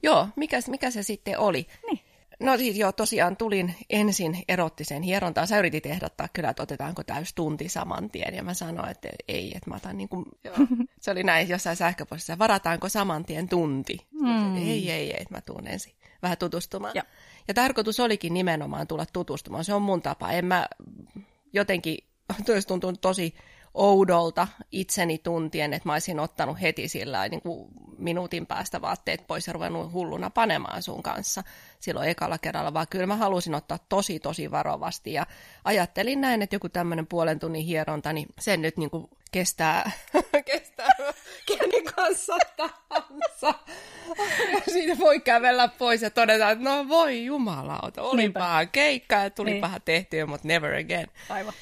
Joo, mikä, mikä se sitten oli? Niin. No siis joo, tosiaan tulin ensin erottisen hierontaan. Sä yritit ehdottaa kyllä, että otetaanko täys tunti saman tien. Ja mä sanoin, että ei, että mä otan niin kuin, joo. [laughs] se oli näin jossain sähköpostissa, varataanko saman tien tunti. Mm. Ei, ei, ei, että mä tuun ensin vähän tutustumaan. Ja. Ja tarkoitus olikin nimenomaan tulla tutustumaan. Se on mun tapa. En mä jotenkin, [laughs] olisi tuntunut tosi oudolta itseni tuntien, että mä olisin ottanut heti sillä niin kuin minuutin päästä vaatteet pois ja ruvennut hulluna panemaan sun kanssa silloin ekalla kerralla, vaan kyllä mä halusin ottaa tosi tosi varovasti ja ajattelin näin, että joku tämmöinen puolen tunnin hieronta, niin sen nyt niin kuin kestää, [laughs] kestää kenen kanssa tahansa. [laughs] Siitä voi kävellä pois ja todeta, että no voi jumalauta, olipahan keikka ja tulipahan niin. tehtyä, mutta never again. Aivan.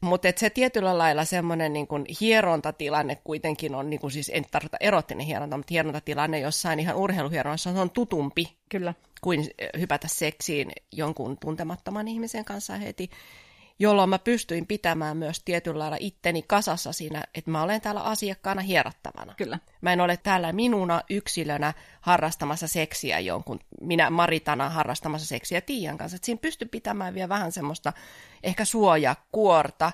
Mutta se tietyllä lailla semmoinen niin hierontatilanne kuitenkin on, niin kuin siis en tarkoita erottinen hieronta, mutta hierontatilanne jossain ihan urheiluhieronassa on tutumpi Kyllä. kuin hypätä seksiin jonkun tuntemattoman ihmisen kanssa heti jolloin mä pystyin pitämään myös tietyllä lailla itteni kasassa siinä, että mä olen täällä asiakkaana hierottavana. Kyllä. Mä en ole täällä minuna yksilönä harrastamassa seksiä jonkun, minä Maritana harrastamassa seksiä Tiian kanssa. Että siinä pystyi pitämään vielä vähän semmoista ehkä suojakuorta,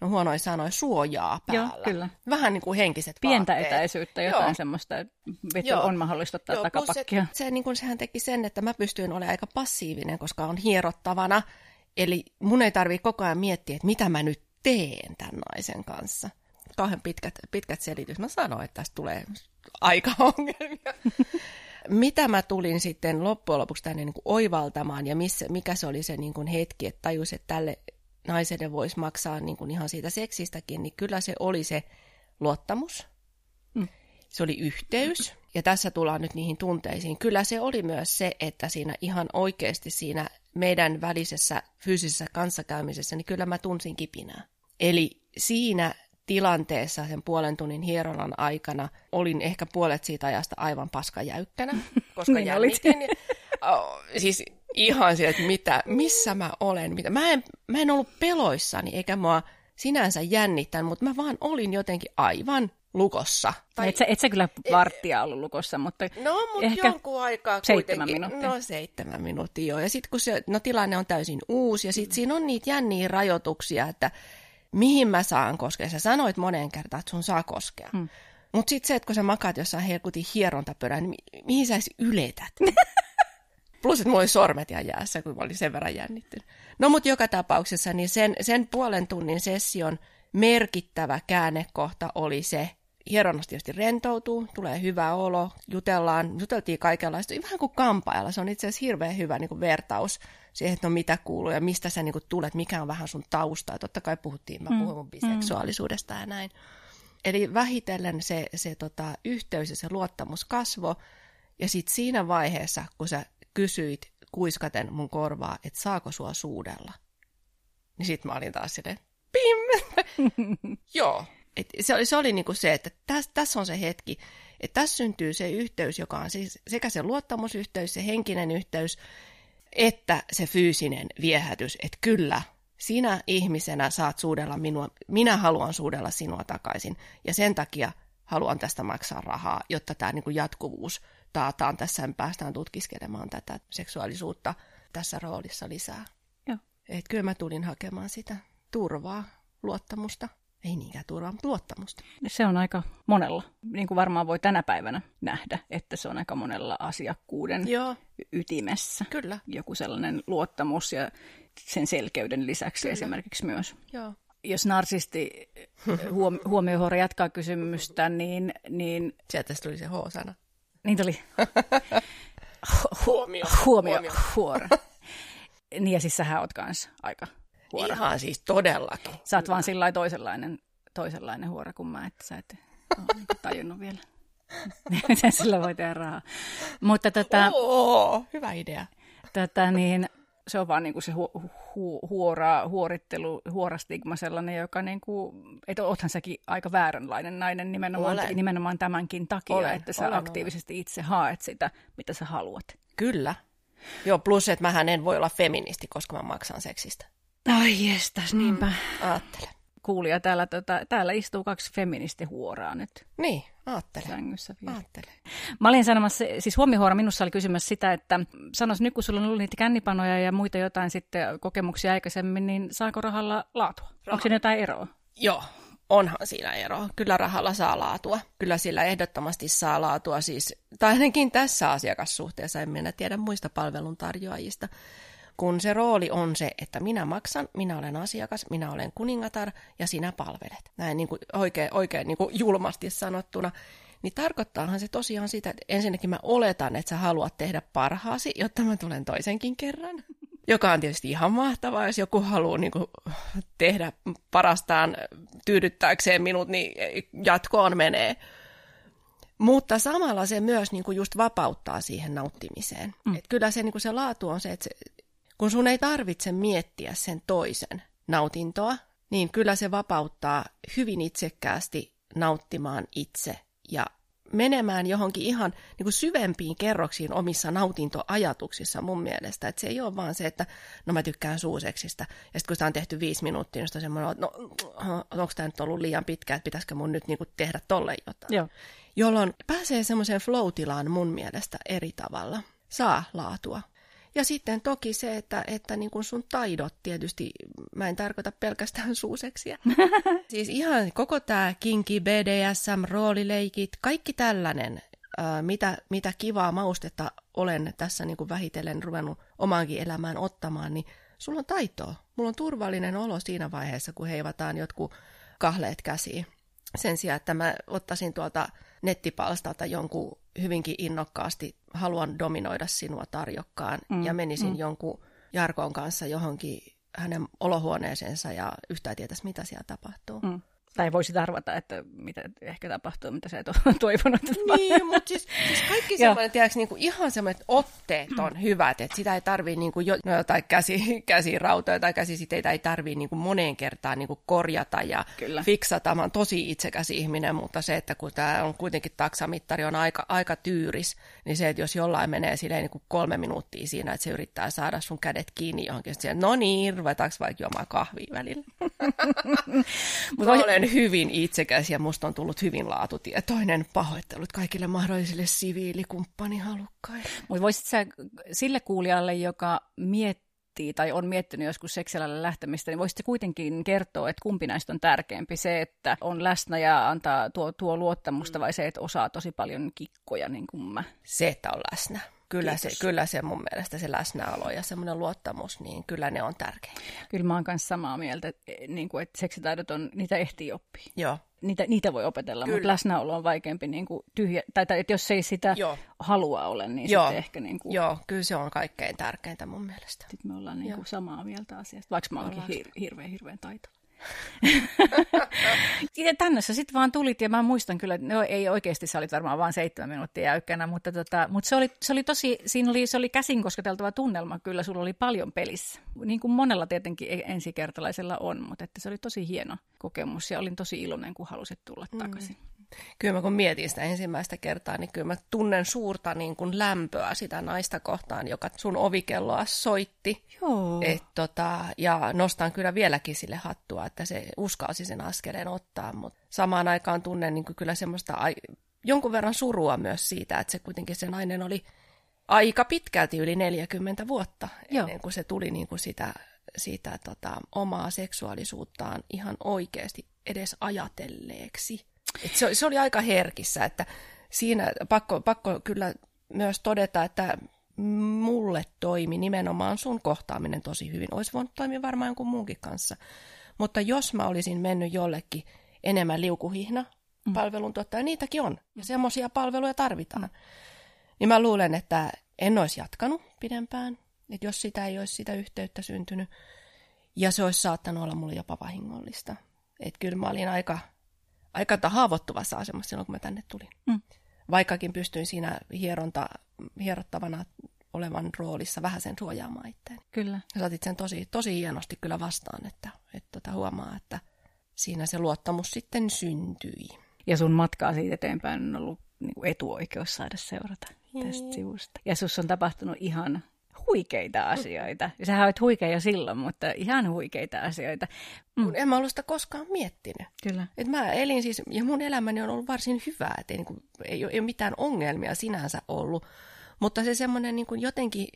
no huonoin sanoin, suojaa päällä. Joo, kyllä. Vähän niin kuin henkiset Pientä vaatteet. etäisyyttä, jotain Joo. semmoista, että on mahdollista ottaa Joo, takapakkia. Se, se, niin kuin, sehän teki sen, että mä pystyin olemaan aika passiivinen, koska on hierottavana – Eli mun ei tarvitse koko ajan miettiä, että mitä mä nyt teen tämän naisen kanssa. Kauhean pitkät, pitkät selitys. Mä sanoin, että tästä tulee aika ongelmia. [laughs] mitä mä tulin sitten loppujen lopuksi tänne niin kuin oivaltamaan ja missä, mikä se oli se niin kuin hetki, että tajus, että tälle naiselle voisi maksaa niin kuin ihan siitä seksistäkin, niin kyllä se oli se luottamus. Mm. Se oli yhteys. Ja tässä tullaan nyt niihin tunteisiin. Kyllä se oli myös se, että siinä ihan oikeasti siinä meidän välisessä fyysisessä kanssakäymisessä, niin kyllä mä tunsin kipinää. Eli siinä tilanteessa sen puolen tunnin hieronnan aikana olin ehkä puolet siitä ajasta aivan paskajäykkänä, [laughs] koska niin jännitin. [laughs] oh, siis ihan se, että mitä, missä mä olen. Mitä. Mä, en, mä en ollut peloissani, eikä mua sinänsä jännittänyt, mutta mä vaan olin jotenkin aivan lukossa. Tai... Et, sä, et sä kyllä varttia ollut lukossa, mutta No, mutta ehkä jonkun aikaa seitsemän kuitenkin. minuuttia. No, seitsemän minuuttia, joo. Ja sitten kun se, no, tilanne on täysin uusi, ja sitten mm. siinä on niitä jänniä rajoituksia, että mihin mä saan koskea. Sä sanoit moneen kertaan, että sun saa koskea. Hmm. Mutta sitten se, että kun sä makaat jossain helkutin hierontapöydän, niin mi- mihin sä edes yletät? [laughs] Plus, että mulla oli sormet ja jäässä, kun mä olin sen verran jännittynyt. No, mutta joka tapauksessa, niin sen, sen puolen tunnin session merkittävä käännekohta oli se, hieronnasta tietysti rentoutuu, tulee hyvä olo, jutellaan, juteltiin kaikenlaista, vähän kuin kampailla, se on itse asiassa hirveän hyvä niin kuin vertaus siihen, että no mitä kuuluu ja mistä sä niin kuin tulet, mikä on vähän sun tausta, ja totta kai puhuttiin, mä mm. puhuin mun biseksuaalisuudesta mm. ja näin. Eli vähitellen se, se tota, yhteys ja se luottamus kasvo, ja sitten siinä vaiheessa, kun sä kysyit kuiskaten mun korvaa, että saako sua suudella, niin sitten mä olin taas silleen, pim! [laughs] Joo, et se oli, se oli niinku se, että tässä täs on se hetki, että tässä syntyy se yhteys, joka on siis sekä se luottamusyhteys, se henkinen yhteys, että se fyysinen viehätys, että kyllä, sinä ihmisenä saat suudella minua, minä haluan suudella sinua takaisin, ja sen takia haluan tästä maksaa rahaa, jotta tämä niinku jatkuvuus taataan. Tässä, päästään tutkiskelemaan tätä seksuaalisuutta tässä roolissa lisää. Joo. Et kyllä mä tulin hakemaan sitä turvaa, luottamusta ei niinkään turvaa, mutta luottamusta. Se on aika monella, niin kuin varmaan voi tänä päivänä nähdä, että se on aika monella asiakkuuden Joo. ytimessä. Kyllä. Joku sellainen luottamus ja sen selkeyden lisäksi Kyllä. esimerkiksi myös. Joo. Jos narsisti huom- huomiohuora jatkaa kysymystä, niin... niin Sieltä tuli se H-sana. Niin tuli. [laughs] huomio. Huomio. Huomio. niin ja siis sähän oot kanssa aika huora. Ihan siis todellakin. Sä oot vaan sillä toisenlainen, toisenlainen huora kuin mä, että sä et ole niin tajunnut vielä. [laughs] Miten sillä voi tehdä rahaa. Mutta tätä, Oo, hyvä idea. Tätä, niin, se on vaan niin kuin se hu, hu, huora, huorittelu, huorastigma sellainen, joka niin kuin, että oothan säkin aika vääränlainen nainen nimenomaan, olen. nimenomaan tämänkin takia, olen, että sä olen, aktiivisesti olen. itse haet sitä, mitä sä haluat. Kyllä. Joo, plus että mähän en voi olla feministi, koska mä maksan seksistä. Ai jestas, niinpä. Mm, aattele. Kuulija, täällä, tota, täällä istuu kaksi feministihuoraa nyt. Niin, aattele. Sängyssä vielä. Aattele. Mä olin sanomassa, siis huomihuora minussa oli kysymässä sitä, että sanois nyt kun sulla on ollut niitä kännipanoja ja muita jotain sitten kokemuksia aikaisemmin, niin saako rahalla laatua? Raha. Onko siinä jotain eroa? Joo, onhan siinä ero. Kyllä rahalla saa laatua. Kyllä sillä ehdottomasti saa laatua. Siis, tai ainakin tässä asiakassuhteessa, en minä tiedä muista palveluntarjoajista. Kun se rooli on se, että minä maksan, minä olen asiakas, minä olen kuningatar ja sinä palvelet. Näin niin kuin oikein, oikein niin kuin julmasti sanottuna. Niin tarkoittaahan se tosiaan sitä, että ensinnäkin mä oletan, että sä haluat tehdä parhaasi, jotta mä tulen toisenkin kerran joka on tietysti ihan mahtavaa, jos joku haluaa niin kuin, tehdä parastaan tyydyttääkseen minut, niin jatkoon menee. Mutta samalla se myös niin kuin just vapauttaa siihen nauttimiseen. Mm. Et kyllä se, niin kuin se laatu on se, että se, kun sun ei tarvitse miettiä sen toisen nautintoa, niin kyllä se vapauttaa hyvin itsekkäästi nauttimaan itse ja menemään johonkin ihan niin kuin syvempiin kerroksiin omissa nautintoajatuksissa mun mielestä. Että se ei ole vaan se, että no mä tykkään suuseksistä. Ja sitten kun sitä on tehty viisi minuuttia, niin on semmoinen, että no onko tämä nyt ollut liian pitkä, että pitäisikö mun nyt niin kuin tehdä tolle jotain. Joo. Jolloin pääsee semmoiseen flow-tilaan mun mielestä eri tavalla. Saa laatua. Ja sitten toki se, että, että niin kuin sun taidot tietysti, mä en tarkoita pelkästään [laughs] suuseksia. [laughs] siis ihan koko tämä kinki, BDSM, roolileikit, kaikki tällainen, ää, mitä, mitä kivaa maustetta olen tässä niin kuin vähitellen ruvennut omaankin elämään ottamaan, niin sulla on taitoa. Mulla on turvallinen olo siinä vaiheessa, kun heivataan jotkut kahleet käsiin. Sen sijaan, että mä ottaisin tuolta nettipalstalta jonkun hyvinkin innokkaasti haluan dominoida sinua tarjokkaan mm, ja menisin mm. jonkun Jarkon kanssa johonkin hänen olohuoneeseensa ja yhtään tietäisi, mitä siellä tapahtuu. Mm. Tai voisi arvata, että mitä ehkä tapahtuu, mitä sä et ole [laughs] toivonut. Niin, mutta siis, siis kaikki semmoinen, tiedätkö, niin kuin ihan semmoiset otteet on [clears throat] hyvät, että sitä ei tarvitse niin kuin jo, no, jotain käsi, [laughs] käsirautoja tai käsisiteitä ei tarvitse niin kuin moneen kertaan niin kuin korjata ja Kyllä. fiksata. Mä oon tosi itsekäs ihminen, mutta se, että kun tämä on kuitenkin taksamittari on aika, aika tyyris, niin se, että jos jollain menee silleen niin kuin kolme minuuttia siinä, että se yrittää saada sun kädet kiinni johonkin, sitten no niin, ruvetaanko vaikka juomaan kahvia välillä. [laughs] Mutta olen hyvin itsekäs ja musta on tullut hyvin laatutietoinen pahoittelut kaikille mahdollisille siviilikumppanihalukkaille. Mutta voisit sä sille kuulijalle, joka miettii tai on miettinyt joskus seksialalle lähtemistä, niin voisit kuitenkin kertoa, että kumpi näistä on tärkeämpi? Se, että on läsnä ja antaa tuo, tuo luottamusta vai se, että osaa tosi paljon kikkoja niin kuin mä? Se, että on läsnä kyllä se, kyllä se mun mielestä se läsnäolo ja semmoinen luottamus, niin kyllä ne on tärkeitä. Kyllä mä oon kanssa samaa mieltä, että, niin kuin, että seksitaidot on, niitä ehtii oppia. Joo. Niitä, niitä voi opetella, kyllä. mutta läsnäolo on vaikeampi niin kuin tyhjä, tai, tai että jos ei sitä Joo. halua ole, niin Joo. sitten ehkä... Niin kuin... Joo, kyllä se on kaikkein tärkeintä mun mielestä. Sitten me ollaan niin kuin samaa mieltä asiasta, vaikka mä oonkin hir- hirveän hirveän taito. [laughs] Tänne sä sitten vaan tulit ja mä muistan kyllä, no ei oikeasti, sä olit varmaan vain seitsemän minuuttia jäykkänä, mutta, tota, mutta se, oli, se oli tosi, siinä oli, se oli käsin kosketeltava tunnelma kyllä, sulla oli paljon pelissä. Niin kuin monella tietenkin e- ensikertalaisella on, mutta että se oli tosi hieno kokemus ja olin tosi iloinen, kun halusit tulla mm. takaisin kyllä mä kun mietin sitä ensimmäistä kertaa, niin kyllä mä tunnen suurta niin kuin lämpöä sitä naista kohtaan, joka sun ovikelloa soitti. Joo. Et, tota, ja nostan kyllä vieläkin sille hattua, että se uskalsi sen askeleen ottaa, mutta samaan aikaan tunnen niin kuin kyllä semmoista ai- jonkun verran surua myös siitä, että se kuitenkin se nainen oli aika pitkälti yli 40 vuotta Joo. ennen kuin se tuli niin kuin sitä, sitä tota, omaa seksuaalisuuttaan ihan oikeasti edes ajatelleeksi. Et se, se oli aika herkissä, että siinä pakko, pakko kyllä myös todeta, että mulle toimi nimenomaan sun kohtaaminen tosi hyvin. Olisi voinut toimia varmaan jonkun muunkin kanssa. Mutta jos mä olisin mennyt jollekin enemmän liukuhihna mm. palveluntuottaja, niitäkin on. Ja semmoisia palveluja tarvitaan. Mm. Niin mä luulen, että en olisi jatkanut pidempään, että jos sitä ei olisi sitä yhteyttä syntynyt. Ja se olisi saattanut olla mulle jopa vahingollista. Että kyllä mä olin aika aika haavoittuvassa asemassa silloin, kun mä tänne tulin. Mm. Vaikkakin pystyin siinä hieronta, hierottavana olevan roolissa vähän sen suojaamaan itseäni. Kyllä. Ja saatit sen tosi, tosi hienosti kyllä vastaan, että, että tota huomaa, että siinä se luottamus sitten syntyi. Ja sun matkaa siitä eteenpäin on ollut niin kuin etuoikeus saada seurata tästä sivusta. Ja sus on tapahtunut ihan huikeita asioita. Ja sähän olet huikea jo silloin, mutta ihan huikeita asioita. Mm. En mä ollut sitä koskaan miettinyt. Kyllä. Et mä elin siis, ja mun elämäni on ollut varsin hyvää, että ei, niin kuin, ei, ole, ei ole mitään ongelmia sinänsä ollut. Mutta se semmoinen niin kuin jotenkin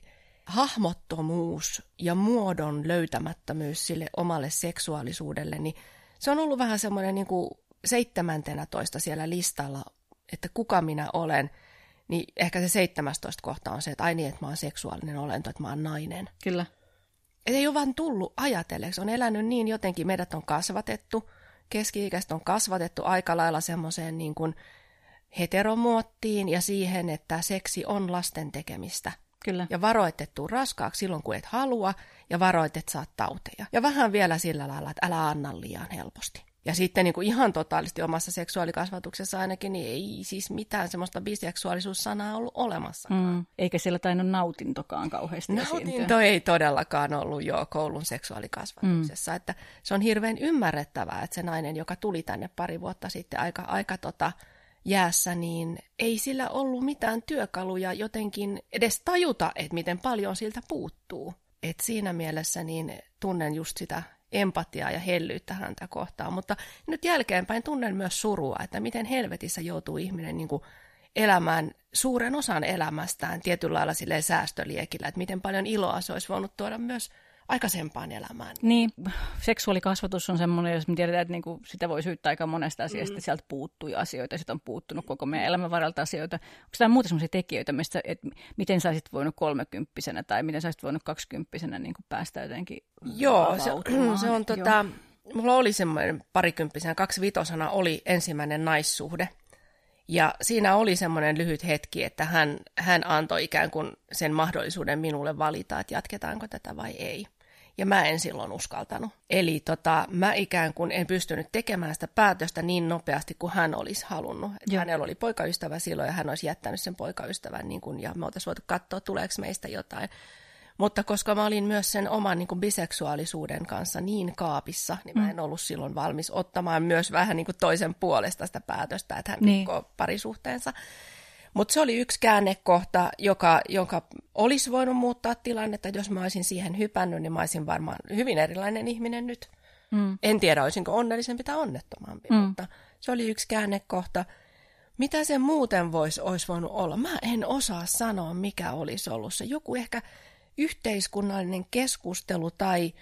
hahmottomuus ja muodon löytämättömyys sille omalle seksuaalisuudelle, niin se on ollut vähän semmoinen niin kuin seitsemäntenä toista siellä listalla, että kuka minä olen, niin ehkä se 17 kohta on se, että ai niin, että mä oon seksuaalinen olento, että mä oon nainen. Kyllä. Et ei ole vaan tullut ajatelleeksi, on elänyt niin jotenkin, meidät on kasvatettu, keski-ikäiset on kasvatettu aika lailla semmoiseen niin kuin heteromuottiin ja siihen, että seksi on lasten tekemistä. Kyllä. Ja varoitettu raskaaksi silloin, kun et halua, ja varoitet saat tauteja. Ja vähän vielä sillä lailla, että älä anna liian helposti. Ja sitten niin kuin ihan totaalisti omassa seksuaalikasvatuksessa ainakin, niin ei siis mitään semmoista biseksuaalisuussanaa ollut olemassa. Mm. Eikä siellä tainnut nautintokaan kauheasti Nautinto esiintyä. ei todellakaan ollut jo koulun seksuaalikasvatuksessa. Mm. Että se on hirveän ymmärrettävää, että se nainen, joka tuli tänne pari vuotta sitten aika, aika tota, jäässä, niin ei sillä ollut mitään työkaluja jotenkin edes tajuta, että miten paljon siltä puuttuu. Et siinä mielessä niin tunnen just sitä empatiaa ja hellyyttä häntä kohtaan, mutta nyt jälkeenpäin tunnen myös surua, että miten helvetissä joutuu ihminen niin kuin elämään suuren osan elämästään tietyllä lailla säästöliekillä, että miten paljon iloa se olisi voinut tuoda myös aikaisempaan elämään. Niin, seksuaalikasvatus on semmoinen, jos me tiedetään, että niinku sitä voi syyttää aika monesta asiasta, mm. sieltä puuttui asioita, sitä on puuttunut koko meidän elämän varalta asioita. Onko tämä muuta semmoisia tekijöitä, mistä, että miten sä olisit voinut kolmekymppisenä tai miten sä olisit voinut kaksikymppisenä niin päästä jotenkin Joo, se, se on tota, Joo. mulla oli semmoinen parikymppisenä, kaksi vitosana oli ensimmäinen naissuhde. Ja siinä oli semmoinen lyhyt hetki, että hän, hän antoi ikään kuin sen mahdollisuuden minulle valita, että jatketaanko tätä vai ei. Ja mä en silloin uskaltanut. Eli tota, mä ikään kuin en pystynyt tekemään sitä päätöstä niin nopeasti kuin hän olisi halunnut. Että hänellä oli poikaystävä silloin ja hän olisi jättänyt sen poikaystävän niin kuin, ja me oltaisiin voitu katsoa, tuleeko meistä jotain. Mutta koska mä olin myös sen oman niin kuin biseksuaalisuuden kanssa niin kaapissa, niin mä mm. en ollut silloin valmis ottamaan myös vähän niin kuin toisen puolesta sitä päätöstä, että hän niin. parisuhteensa. Mutta se oli yksi käännekohta, joka, joka olisi voinut muuttaa tilannetta. Jos mä olisin siihen hypännyt, niin mä olisin varmaan hyvin erilainen ihminen nyt. Mm. En tiedä, olisinko onnellisempi tai onnettomampi, mm. mutta se oli yksi käännekohta. Mitä se muuten voisi, olisi voinut olla? Mä en osaa sanoa, mikä olisi ollut se. Joku ehkä yhteiskunnallinen keskustelu tai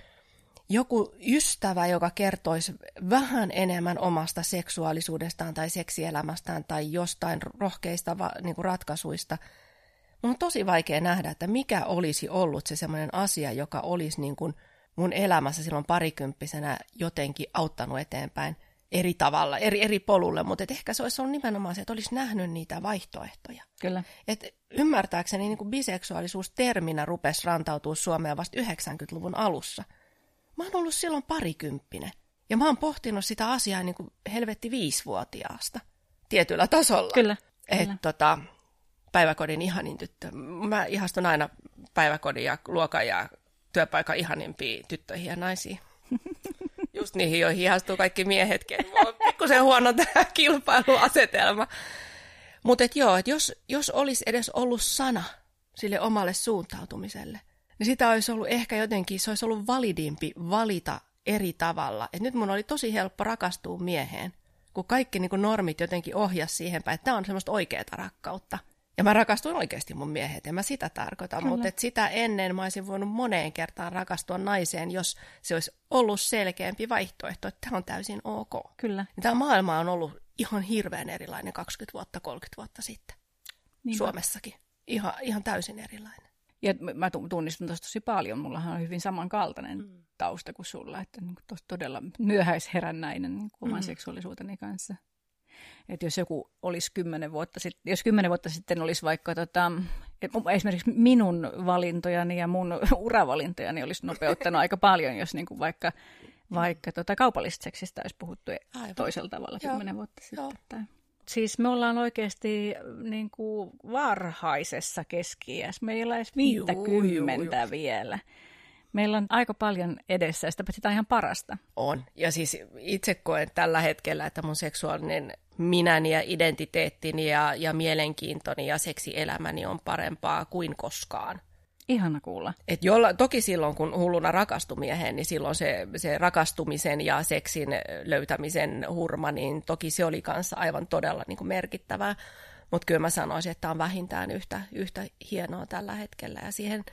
joku ystävä, joka kertoisi vähän enemmän omasta seksuaalisuudestaan tai seksielämästään tai jostain rohkeista va, niin kuin ratkaisuista. Mun on tosi vaikea nähdä, että mikä olisi ollut se semmoinen asia, joka olisi niin kuin mun elämässä silloin parikymppisenä jotenkin auttanut eteenpäin eri tavalla, eri, eri polulle, mutta et ehkä se olisi ollut nimenomaan se, että olisi nähnyt niitä vaihtoehtoja. Kyllä. Et ymmärtääkseni niin kuin biseksuaalisuus terminä rupesi rantautua Suomeen vasta 90-luvun alussa – Mä oon ollut silloin parikymppinen. Ja mä oon pohtinut sitä asiaa niin kuin helvetti viisivuotiaasta tietyllä tasolla. Kyllä. Että tota, päiväkodin ihanin tyttö. Mä ihastun aina päiväkodin ja luokan ja työpaikan ihanimpiin tyttöihin ja naisiin. [laughs] Just niihin, joihin ihastuu kaikki miehetkin. Mulla on pikkusen huono tämä kilpailuasetelma. Mutta et joo, että jos, jos olisi edes ollut sana sille omalle suuntautumiselle, niin sitä olisi ollut ehkä jotenkin, se olisi ollut validimpi valita eri tavalla. Et nyt mun oli tosi helppo rakastua mieheen, kun kaikki niin kuin normit jotenkin ohjas siihen päin, että tämä on semmoista oikeaa rakkautta. Ja mä rakastuin oikeasti mun miehet, ja mä sitä tarkoitan, Kyllä. mutta et sitä ennen mä olisin voinut moneen kertaan rakastua naiseen, jos se olisi ollut selkeämpi vaihtoehto, että tämä on täysin ok. Kyllä. Tämä maailma on ollut ihan hirveän erilainen 20 vuotta, 30 vuotta sitten. Niinpä. Suomessakin. Ihan, ihan täysin erilainen. Ja mä tunnistan tuosta tosi paljon. Mullahan on hyvin samankaltainen mm. tausta kuin sulla. Että niin kuin todella myöhäisherännäinen niin kuin oman mm. seksuaalisuuteni kanssa. Että jos joku olisi kymmenen vuotta sitten, jos kymmenen vuotta sitten olisi vaikka tota, esimerkiksi minun valintojani ja mun [laughs] uravalintojani olisi nopeuttanut aika paljon, jos niin kuin vaikka, vaikka tota, kaupallisesta seksistä olisi puhuttu Aivan. toisella tavalla kymmenen vuotta sitten. Joo. Tai siis me ollaan oikeasti niin kuin varhaisessa keski Meillä ei edes 50 vielä. Meillä on aika paljon edessä ja sitä on ihan parasta. On. Ja siis itse koen tällä hetkellä, että mun seksuaalinen minäni ja identiteettini ja, ja mielenkiintoni ja seksielämäni on parempaa kuin koskaan. Ihana kuulla. Et jolla, toki silloin, kun hulluna rakastui mieheen, niin silloin se, se rakastumisen ja seksin löytämisen hurma, niin toki se oli kanssa aivan todella niin kuin merkittävää. Mutta kyllä mä sanoisin, että on vähintään yhtä, yhtä hienoa tällä hetkellä. Ja siihen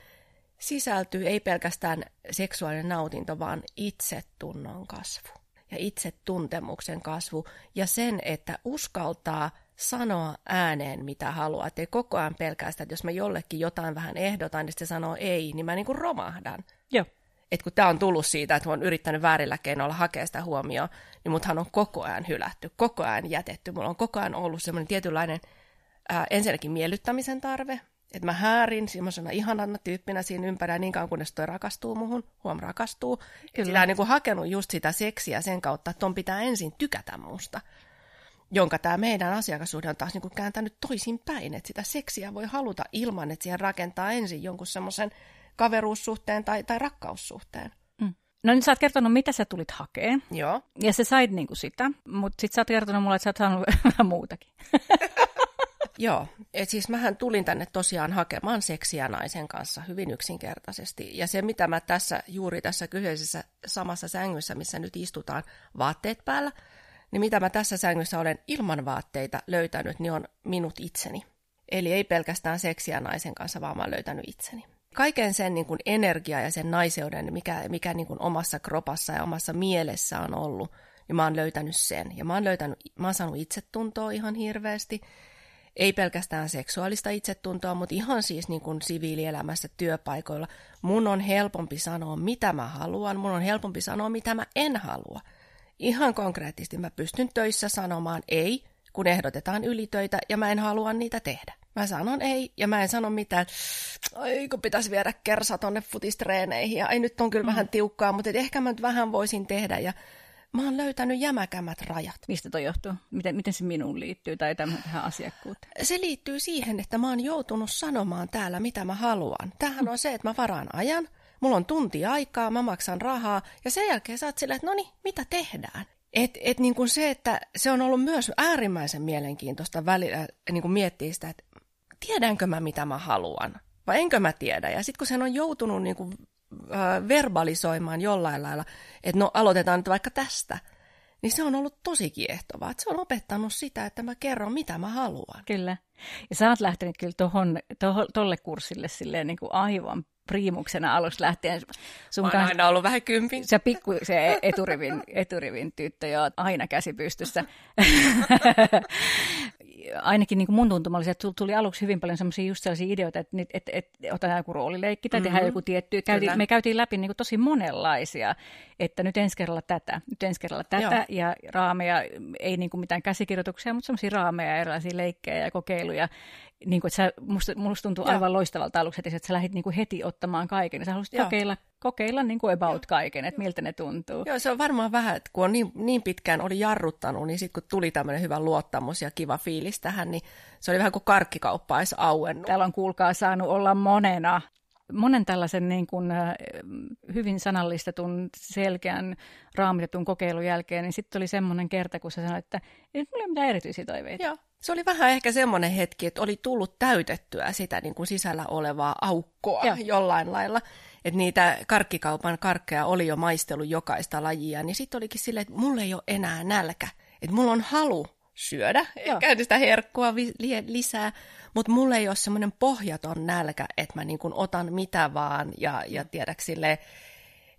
sisältyy ei pelkästään seksuaalinen nautinto, vaan itsetunnon kasvu ja itsetuntemuksen kasvu ja sen, että uskaltaa sanoa ääneen, mitä haluaa. Että ei koko ajan pelkää sitä, että jos mä jollekin jotain vähän ehdotan, niin se sanoo ei, niin mä niin kuin romahdan. Joo. Et kun tämä on tullut siitä, että mä oon yrittänyt väärillä keinoilla hakea sitä huomioon, niin muthan on koko ajan hylätty, koko ajan jätetty. Mulla on koko ajan ollut semmoinen tietynlainen ää, ensinnäkin miellyttämisen tarve, että mä häärin semmoisena ihanana tyyppinä siinä ympärillä niin kauan, kunnes toi rakastuu muhun, huom rakastuu. Kyllä. Sitä on niin kuin hakenut just sitä seksiä sen kautta, että ton pitää ensin tykätä musta. Jonka tämä meidän asiakassuhde on taas niin kuin kääntänyt toisin päin, että sitä seksiä voi haluta ilman, että siihen rakentaa ensin jonkun semmoisen kaveruussuhteen tai, tai rakkaussuhteen. Mm. No niin sä oot kertonut, mitä sä tulit hakeen. Joo. Ja sä sait niinku sitä, mutta sit sä oot kertonut mulle, että sä oot saanut [laughs] vähän muutakin. [laughs] Joo, et siis mähän tulin tänne tosiaan hakemaan seksiä naisen kanssa hyvin yksinkertaisesti. Ja se, mitä mä tässä, juuri tässä kyseisessä samassa sängyssä, missä nyt istutaan vaatteet päällä, niin mitä mä tässä sängyssä olen ilman vaatteita löytänyt, niin on minut itseni. Eli ei pelkästään seksiä naisen kanssa, vaan mä oon löytänyt itseni. Kaiken sen niin kuin energia ja sen naiseuden, mikä, mikä niin kuin omassa kropassa ja omassa mielessä on ollut, niin mä oon löytänyt sen. Ja mä oon, löytänyt, mä oon saanut itsetuntoa ihan hirveästi ei pelkästään seksuaalista itsetuntoa, mutta ihan siis niin kuin siviilielämässä työpaikoilla. Mun on helpompi sanoa, mitä mä haluan, mun on helpompi sanoa, mitä mä en halua. Ihan konkreettisesti mä pystyn töissä sanomaan ei, kun ehdotetaan ylitöitä ja mä en halua niitä tehdä. Mä sanon ei ja mä en sano mitään, ai kun pitäisi viedä kersa tonne futistreeneihin ja ei nyt on kyllä mm. vähän tiukkaa, mutta ehkä mä nyt vähän voisin tehdä ja Mä oon löytänyt jämäkämät rajat. Mistä toi johtuu? Miten, miten se minuun liittyy tai tähän asiakkuuteen? Se liittyy siihen, että mä oon joutunut sanomaan täällä, mitä mä haluan. Tämähän on se, että mä varaan ajan, mulla on tunti aikaa, mä maksan rahaa ja sen jälkeen sä oot silleen, että no niin, mitä tehdään? Et, et niin kuin se, että se on ollut myös äärimmäisen mielenkiintoista välillä niin kuin miettiä sitä, että tiedänkö mä mitä mä haluan vai enkö mä tiedä. Ja sitten kun sen on joutunut niin kuin verbalisoimaan jollain lailla, että no aloitetaan nyt vaikka tästä, niin se on ollut tosi kiehtovaa. Se on opettanut sitä, että mä kerron, mitä mä haluan. Kyllä. Ja sä oot lähtenyt kyllä tolle kurssille silleen niin kuin aivan priimuksena alusta lähtien. Sun kanssa, aina ollut vähän kympin. Se pikku, se eturivin, eturivin tyttö, jo aina käsi pystyssä. [laughs] ainakin niin kuin mun tuntuma oli, että tuli aluksi hyvin paljon semmoisia just sellaisia ideoita, että, että, että, että otetaan joku roolileikki tai mm-hmm. tehdään joku tietty. Käytiin, me käytiin läpi niin kuin tosi monenlaisia, että nyt ensi kerralla tätä, nyt ensi kerralla tätä Joo. ja raameja, ei niin kuin mitään käsikirjoituksia, mutta semmoisia raameja, erilaisia leikkejä ja kokeiluja. Niin kuin, että sä, musta, musta tuntuu Joo. aivan loistavalta aluksi, että sä lähdit niin kuin heti ottamaan kaiken. Ja sä haluaisit kokeilla kokeilla niin kuin about Joo. kaiken, että miltä ne tuntuu. Joo, se on varmaan vähän, että kun on niin, niin pitkään oli jarruttanut, niin sitten kun tuli tämmöinen hyvä luottamus ja kiva fiilis tähän, niin se oli vähän kuin karkkikauppa olisi auennut. Täällä on kuulkaa saanut olla monena monen tällaisen niin kuin, hyvin sanallistetun, selkeän, raamitetun kokeilun jälkeen, niin sitten oli semmoinen kerta, kun sä sanoit, että ei mulla ole mitään erityisiä toiveita. Joo. Se oli vähän ehkä semmoinen hetki, että oli tullut täytettyä sitä niin kuin sisällä olevaa aukkoa Joo. jollain lailla että niitä karkkikaupan karkkeja oli jo maistellut jokaista lajia, niin sitten olikin silleen, että mulla ei ole enää nälkä. Että mulla on halu syödä, ehkä sitä herkkua vi- lisää, mutta mulla ei ole semmoinen pohjaton nälkä, että mä niin kuin otan mitä vaan ja, ja tiedäks silleen,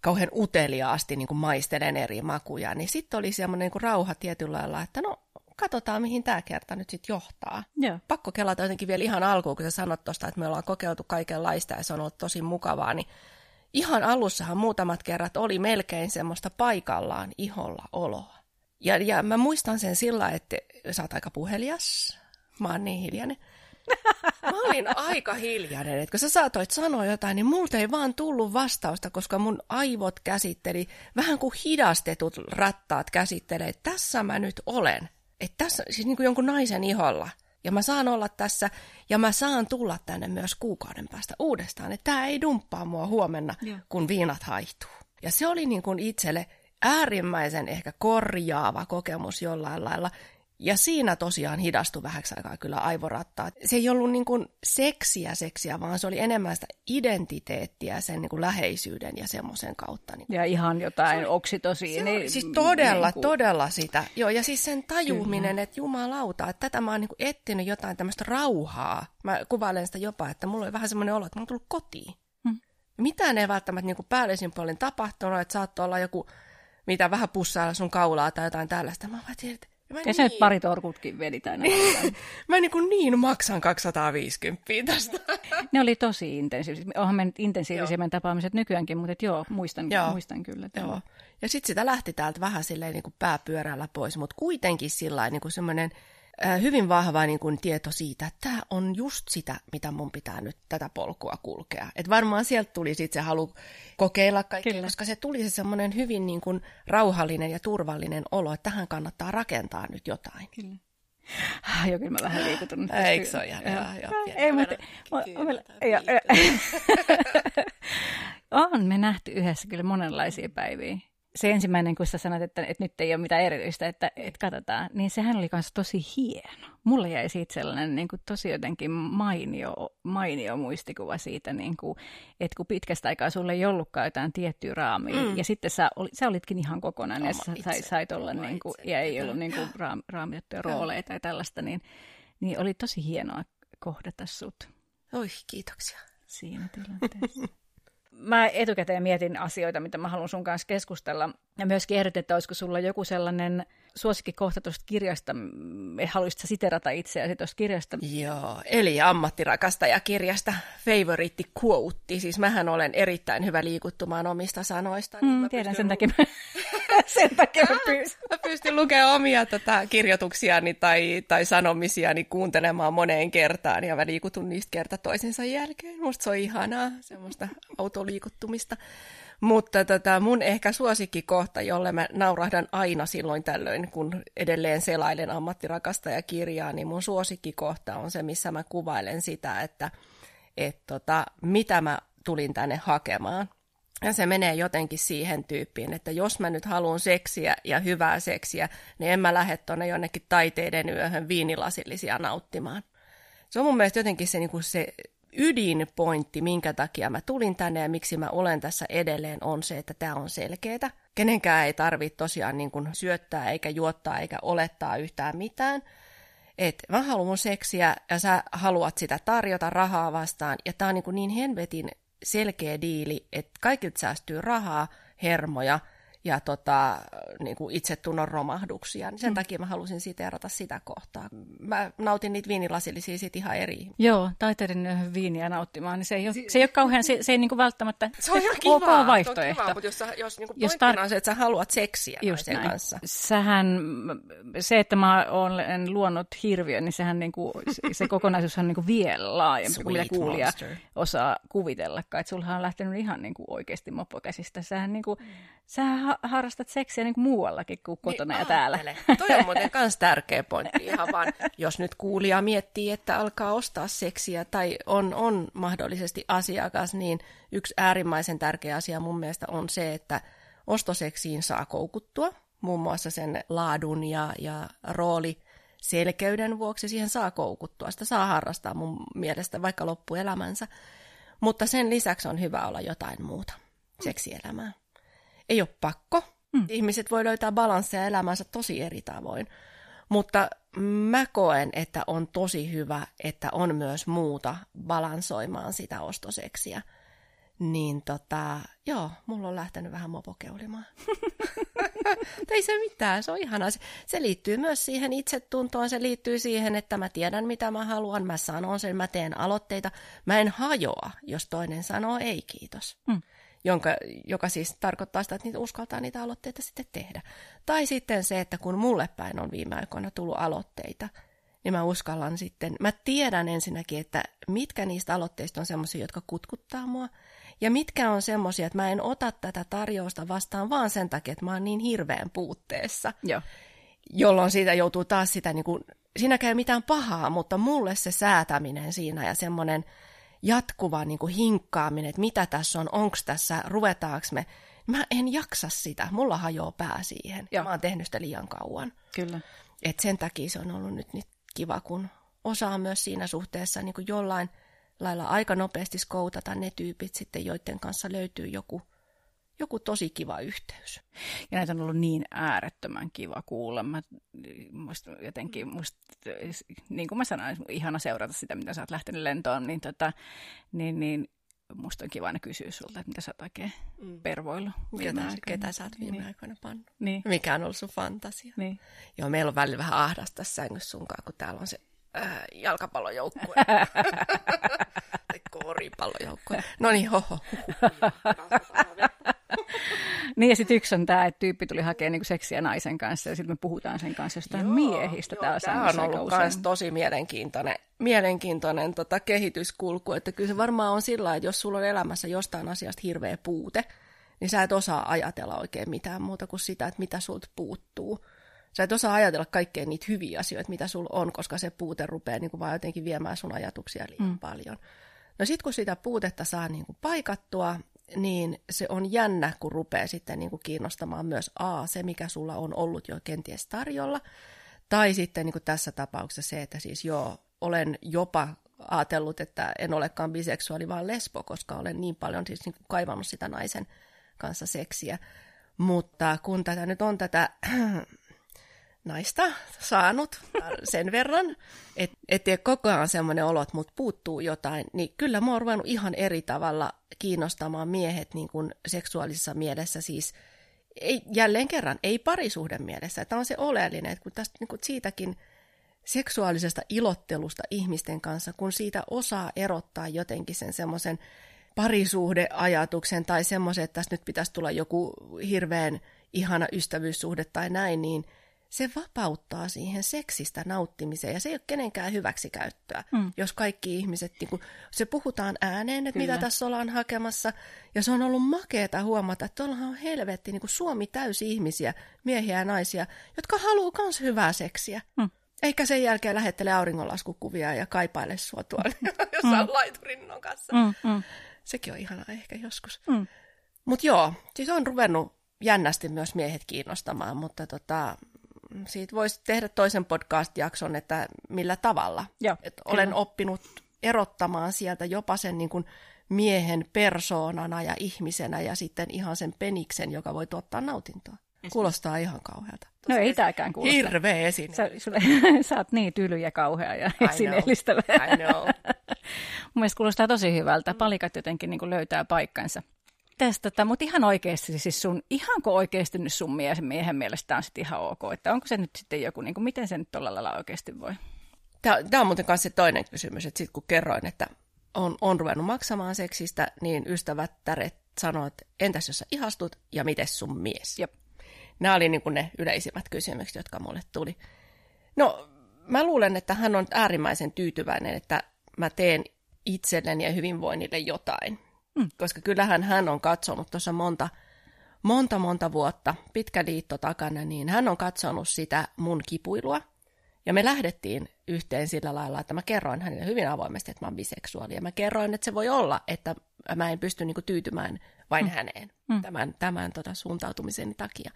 kauhean uteliaasti niin kuin maistelen eri makuja, niin sitten oli semmoinen niin rauha tietyllä lailla, että no katsotaan, mihin tämä kerta nyt sitten johtaa. Joo. Pakko kelata jotenkin vielä ihan alkuun, kun sä sanot tuosta, että me ollaan kokeiltu kaikenlaista ja se on ollut tosi mukavaa, niin ihan alussahan muutamat kerrat oli melkein semmoista paikallaan iholla oloa. Ja, ja mä muistan sen sillä, että sä oot aika puhelias, mä oon niin hiljainen. [laughs] Mä olin aika hiljainen, että kun sä saatoit sanoa jotain, niin multa ei vaan tullut vastausta, koska mun aivot käsitteli, vähän kuin hidastetut rattaat käsittelee, että tässä mä nyt olen. Että tässä, siis niin kuin jonkun naisen iholla – ja mä saan olla tässä ja mä saan tulla tänne myös kuukauden päästä uudestaan. Että tämä ei dumppaa mua huomenna, ja. kun viinat haihtuu. Ja se oli niin kuin itselle äärimmäisen ehkä korjaava kokemus jollain lailla. Ja siinä tosiaan hidastui vähäksi aikaa kyllä aivorattaat. Se ei ollut niin kuin seksiä seksiä, vaan se oli enemmän sitä identiteettiä sen niin kuin läheisyyden ja semmoisen kautta. Niin ja ihan jotain se, oksitosiini. Se siis todella, niin kuin... todella sitä. Joo, ja siis sen tajuminen, kyllä. että jumalauta, että tätä mä oon niin kuin etsinyt jotain tämmöistä rauhaa. Mä kuvailen sitä jopa, että mulla oli vähän semmoinen olo, että mä oon tullut kotiin. Hmm. Mitään ei välttämättä niin kuin päällisin puolin tapahtunut, että saattoi olla joku, mitä vähän pussailla sun kaulaa tai jotain tällaista. Mä vaan että ja, ja niin... nyt pari torkutkin vedit aina. [laughs] mä niin, kuin niin maksan 250 tästä. [laughs] ne oli tosi intensiivisiä. Onhan me nyt intensiivisemmän tapaamiset nykyäänkin, mutta joo, muistan, joo. muistan kyllä. Joo. Ja sitten sitä lähti täältä vähän silleen niin kuin pääpyörällä pois, mutta kuitenkin sillä niin kuin semmoinen hyvin vahva niin kuin tieto siitä, että tämä on just sitä, mitä mun pitää nyt tätä polkua kulkea. Et varmaan sieltä tuli sitten se halu kokeilla kaikkea, kyllä. koska se tuli se semmoinen hyvin niin kuin rauhallinen ja turvallinen olo, että tähän kannattaa rakentaa nyt jotain. Kyllä. Ah, joo, kyllä mä vähän liikutun. Eikö se ole ihan hyvä? Ei, mutta... [laughs] On me nähty yhdessä kyllä monenlaisia päiviä se ensimmäinen, kun sä sanoit, että, että nyt ei ole mitään erityistä, että, että katsotaan, niin sehän oli myös tosi hieno. Mulle jäi siitä sellainen niin kuin tosi jotenkin mainio, mainio muistikuva siitä, niin kuin, että kun pitkästä aikaa sulle ei ollutkaan jotain tiettyä raamia, mm. ja sitten sä, oli, sä olitkin ihan kokonainen, ja sä sait, sait olla, niin kuin, ja ei ollut niin kuin, raam, raamitettuja rooleja tai tällaista, niin, niin oli tosi hienoa kohdata sut. Oi, kiitoksia. Siinä tilanteessa. [laughs] mä etukäteen mietin asioita, mitä mä haluan sun kanssa keskustella. Ja myöskin ehdot, että olisiko sulla joku sellainen suosikkikohta tuosta kirjasta, haluaisitko siterata itseäsi tuosta kirjasta? Joo, eli ammattirakastajakirjasta favorite quote. Siis mähän olen erittäin hyvä liikuttumaan omista sanoista. Niin mm, tiedän, [laughs] sen takia, mä, sen takia mä pystyn. mä pystyn lukemaan omia tota, kirjoituksiani tai, tai sanomisiani kuuntelemaan moneen kertaan ja mä liikutun niistä kerta toisensa jälkeen. Musta se on ihanaa, semmoista autoliikuttumista. Mutta tota, mun ehkä suosikkikohta, jolle mä naurahdan aina silloin tällöin, kun edelleen selailen ammattirakastajakirjaa, niin mun suosikkikohta on se, missä mä kuvailen sitä, että et tota, mitä mä tulin tänne hakemaan. Ja se menee jotenkin siihen tyyppiin, että jos mä nyt haluan seksiä ja hyvää seksiä, niin en mä lähde tuonne jonnekin taiteiden yöhön viinilasillisia nauttimaan. Se on mun mielestä jotenkin se, niin kuin se ydinpointti, minkä takia mä tulin tänne ja miksi mä olen tässä edelleen, on se, että tämä on selkeää. Kenenkään ei tarvitse tosiaan niin kuin syöttää eikä juottaa eikä olettaa yhtään mitään. Et mä haluan seksiä ja sä haluat sitä tarjota rahaa vastaan. Ja tää on niin, kuin niin helvetin selkeä diili, että kaikilta säästyy rahaa, hermoja – ja tota, niin kuin itsetunnon romahduksia. Niin sen mm. takia mä halusin siteerata sitä kohtaa. Mä nautin niitä viinilasillisia sit ihan eri. Joo, taiteiden viiniä nauttimaan, niin se ei ole, se ei ole kauhean, se, se ei niin kuin välttämättä se on ihan kiva, ok vaihtoehto. Kiva, mutta jos, jos, niin jos tar- on se, että sä haluat seksiä Just näin. kanssa. Sähän, se, että mä olen luonut hirviön, niin sehän niin kuin, se kokonaisuus on niin kuin vielä laajempi kuin mitä kuulija monster. osaa kuvitellakaan. Että sulhan on lähtenyt ihan niin kuin oikeasti mopokäsistä. Sähän niin kuin, sähän harrastat seksiä niin kuin muuallakin kuin kotona niin, ja täällä. Toi on [laughs] muuten myös tärkeä pointti ihan vaan, jos nyt kuulija miettii, että alkaa ostaa seksiä tai on, on mahdollisesti asiakas, niin yksi äärimmäisen tärkeä asia mun mielestä on se, että ostoseksiin saa koukuttua, muun muassa sen laadun ja, ja rooli selkeyden vuoksi siihen saa koukuttua. Sitä saa harrastaa mun mielestä vaikka loppuelämänsä. Mutta sen lisäksi on hyvä olla jotain muuta seksielämää ei ole pakko. Mm. Ihmiset voi löytää balansseja elämänsä tosi eri tavoin. Mutta mä koen, että on tosi hyvä, että on myös muuta balansoimaan sitä ostoseksiä. Niin tota, joo, mulla on lähtenyt vähän mopokeulimaan. [laughs] ei se mitään, se on ihanaa. Se, se liittyy myös siihen itsetuntoon, se liittyy siihen, että mä tiedän mitä mä haluan, mä sanon sen, mä teen aloitteita. Mä en hajoa, jos toinen sanoo ei kiitos. Mm jonka, joka siis tarkoittaa sitä, että niitä uskaltaa niitä aloitteita sitten tehdä. Tai sitten se, että kun mulle päin on viime aikoina tullut aloitteita, niin mä uskallan sitten, mä tiedän ensinnäkin, että mitkä niistä aloitteista on semmoisia, jotka kutkuttaa mua, ja mitkä on semmoisia, että mä en ota tätä tarjousta vastaan vaan sen takia, että mä oon niin hirveän puutteessa. Joo. Jolloin siitä joutuu taas sitä, niin kuin, siinäkään ei mitään pahaa, mutta mulle se säätäminen siinä ja semmoinen jatkuva niin kuin hinkkaaminen, että mitä tässä on, onko tässä, ruvetaanko me. Mä en jaksa sitä, mulla hajoaa pää siihen. Joo. Mä oon tehnyt sitä liian kauan. Kyllä. Et sen takia se on ollut nyt, nyt kiva, kun osaa myös siinä suhteessa niin kuin jollain lailla aika nopeasti skoutata ne tyypit sitten, joiden kanssa löytyy joku, joku tosi kiva yhteys. Ja näitä on ollut niin äärettömän kiva kuulla. Mä, musta jotenkin, musta, niin kuin mä sanoin, ihana seurata sitä, mitä sä oot lähtenyt lentoon, niin, tota, niin, niin musta on kiva aina kysyä sulta, että mitä sä oot oikein mm. pervoillut. Ketä, ketä sä oot viime niin. aikoina pannut? Niin. Mikä on ollut sun fantasia? Niin. Joo, meillä on välillä vähän ahdasta tässä sängyssä sunkaan, kun täällä on se äh, jalkapallojoukkue. [laughs] tai koripallojoukkue. No niin, hoho. [laughs] niin ja sitten yksi on tämä, että tyyppi tuli hakemaan niinku seksiä naisen kanssa ja sitten me puhutaan sen kanssa jostain joo, miehistä joo, täällä Tämä on ollut myös tosi mielenkiintoinen, mielenkiintoinen tota, kehityskulku, että kyllä se varmaan on sillä että jos sulla on elämässä jostain asiasta hirveä puute, niin sä et osaa ajatella oikein mitään muuta kuin sitä, että mitä sulta puuttuu. Sä et osaa ajatella kaikkea niitä hyviä asioita, mitä sulla on, koska se puute rupeaa niin kuin vaan jotenkin viemään sun ajatuksia liian mm. paljon. No sitten kun sitä puutetta saa niin kuin paikattua, niin se on jännä, kun rupeaa sitten niin kuin kiinnostamaan myös A, se mikä sulla on ollut jo kenties tarjolla, tai sitten niin kuin tässä tapauksessa se, että siis joo, olen jopa ajatellut, että en olekaan biseksuaali, vaan lesbo, koska olen niin paljon siis niin kuin kaivannut sitä naisen kanssa seksiä. Mutta kun tätä nyt on tätä naista saanut sen verran, että et koko ajan semmoinen olo, että mut puuttuu jotain, niin kyllä mua on ruvennut ihan eri tavalla kiinnostamaan miehet niin kuin seksuaalisessa mielessä, siis ei, jälleen kerran, ei parisuhden mielessä. Tämä on se oleellinen, että kun tästä niin kuin siitäkin seksuaalisesta ilottelusta ihmisten kanssa, kun siitä osaa erottaa jotenkin sen semmoisen parisuhdeajatuksen tai semmoisen, että tässä nyt pitäisi tulla joku hirveän ihana ystävyyssuhde tai näin, niin – se vapauttaa siihen seksistä nauttimiseen ja se ei ole kenenkään hyväksikäyttöä, mm. jos kaikki ihmiset, niin kun, se puhutaan ääneen, että Kyllä. mitä tässä ollaan hakemassa ja se on ollut makeeta huomata, että tuolla on helvetti niin Suomi täysi ihmisiä, miehiä ja naisia, jotka haluaa myös hyvää seksiä. Mm. Eikä sen jälkeen lähettele auringonlaskukuvia ja kaipaile sua tuolla mm. [laughs] jossain mm. laiturinnon kanssa. Mm, mm. Sekin on ihanaa ehkä joskus. Mm. Mutta joo, siis on ruvennut jännästi myös miehet kiinnostamaan, mutta tota, siitä voisi tehdä toisen podcast-jakson, että millä tavalla. Joo, Et olen oppinut erottamaan sieltä jopa sen niin kuin miehen persoonana ja ihmisenä ja sitten ihan sen peniksen, joka voi tuottaa nautintoa. Kuulostaa ihan kauhealta. No ei tääkään kuulosta. Hirveä esine. Sä, sulle, [laughs] sä oot niin tyly ja kauhea ja esineellistävä. I know. [laughs] Mun mielestä kuulostaa tosi hyvältä. Palikat jotenkin niin löytää paikkansa tästä, mutta ihan oikeasti, siis sun, ihanko oikeasti nyt sun miehen, miehen mielestä on sitten ihan ok, että onko se nyt sitten joku, niin kuin, miten se nyt tuolla lailla oikeasti voi? Tämä, tämä on muuten kanssa se toinen kysymys, että sitten kun kerroin, että on, on ruvennut maksamaan seksistä, niin ystävät täret sanoivat, että entäs jos sä ihastut ja miten sun mies? Jep. Nämä oli niin kuin ne yleisimmät kysymykset, jotka mulle tuli. No, mä luulen, että hän on äärimmäisen tyytyväinen, että mä teen itselleni ja hyvinvoinnille jotain. Mm. Koska kyllähän hän on katsonut tuossa monta, monta, monta vuotta, pitkä liitto takana, niin hän on katsonut sitä mun kipuilua. Ja me lähdettiin yhteen sillä lailla, että mä kerroin hänelle hyvin avoimesti, että mä oon biseksuaali. Ja mä kerroin, että se voi olla, että mä en pysty niinku tyytymään vain mm. häneen mm. tämän, tämän tota suuntautumisen takia.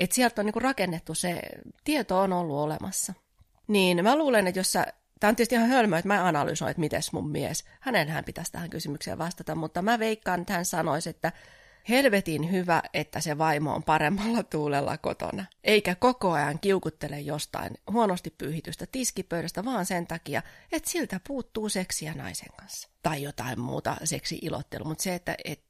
Että sieltä on niinku rakennettu se, tieto on ollut olemassa. Niin mä luulen, että jos sä Tämä on tietysti ihan hölmöä, että mä analysoin, että miten mun mies, hänenhän pitäisi tähän kysymykseen vastata, mutta mä veikkaan, että hän sanoisi, että helvetin hyvä, että se vaimo on paremmalla tuulella kotona. Eikä koko ajan kiukuttele jostain huonosti pyyhitystä tiskipöydästä, vaan sen takia, että siltä puuttuu seksiä naisen kanssa. Tai jotain muuta seksi-ilottelu, mutta se, että et,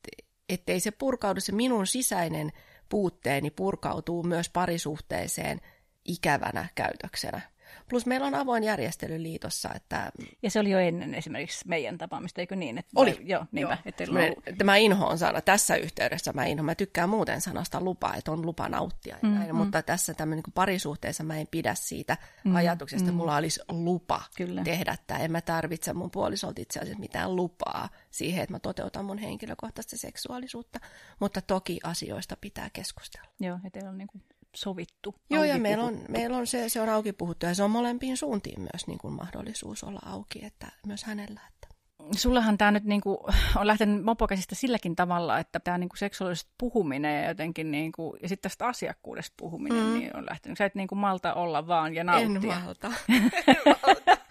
ettei se purkaudu, se minun sisäinen puutteeni purkautuu myös parisuhteeseen ikävänä käytöksenä. Plus meillä on avoin järjestely liitossa. Että... Ja se oli jo ennen esimerkiksi meidän tapaamista, eikö niin? Että oli. Joo, niinpä, joo. Että me, Tämä inho on sana. Tässä yhteydessä mä inho. Mä tykkään muuten sanasta lupa, että on lupa nauttia. Mm, näin, mm. Mutta tässä tämmöinen niin parisuhteessa mä en pidä siitä mm, ajatuksesta, että mm. mulla olisi lupa Kyllä. tehdä tämä. En mä tarvitse mun puolisolta itse asiassa mitään lupaa siihen, että mä toteutan mun henkilökohtaista seksuaalisuutta. Mutta toki asioista pitää keskustella. Joo, ja teillä on niin kuin sovittu. Joo, ja meillä on, meillä on se, se on auki puhuttu, ja se on molempiin suuntiin myös niin kuin mahdollisuus olla auki, että myös hänellä. Että. sullahan tämä nyt niinku, [laughs] on lähtenyt mopokäsistä silläkin tavalla, että tämä niinku seksuaalisesta puhuminen ja jotenkin niinku, ja sitten tästä asiakkuudesta puhuminen mm. niin on lähtenyt. Sä et niinku malta olla vaan ja nauttia. [laughs] En malta. en malta.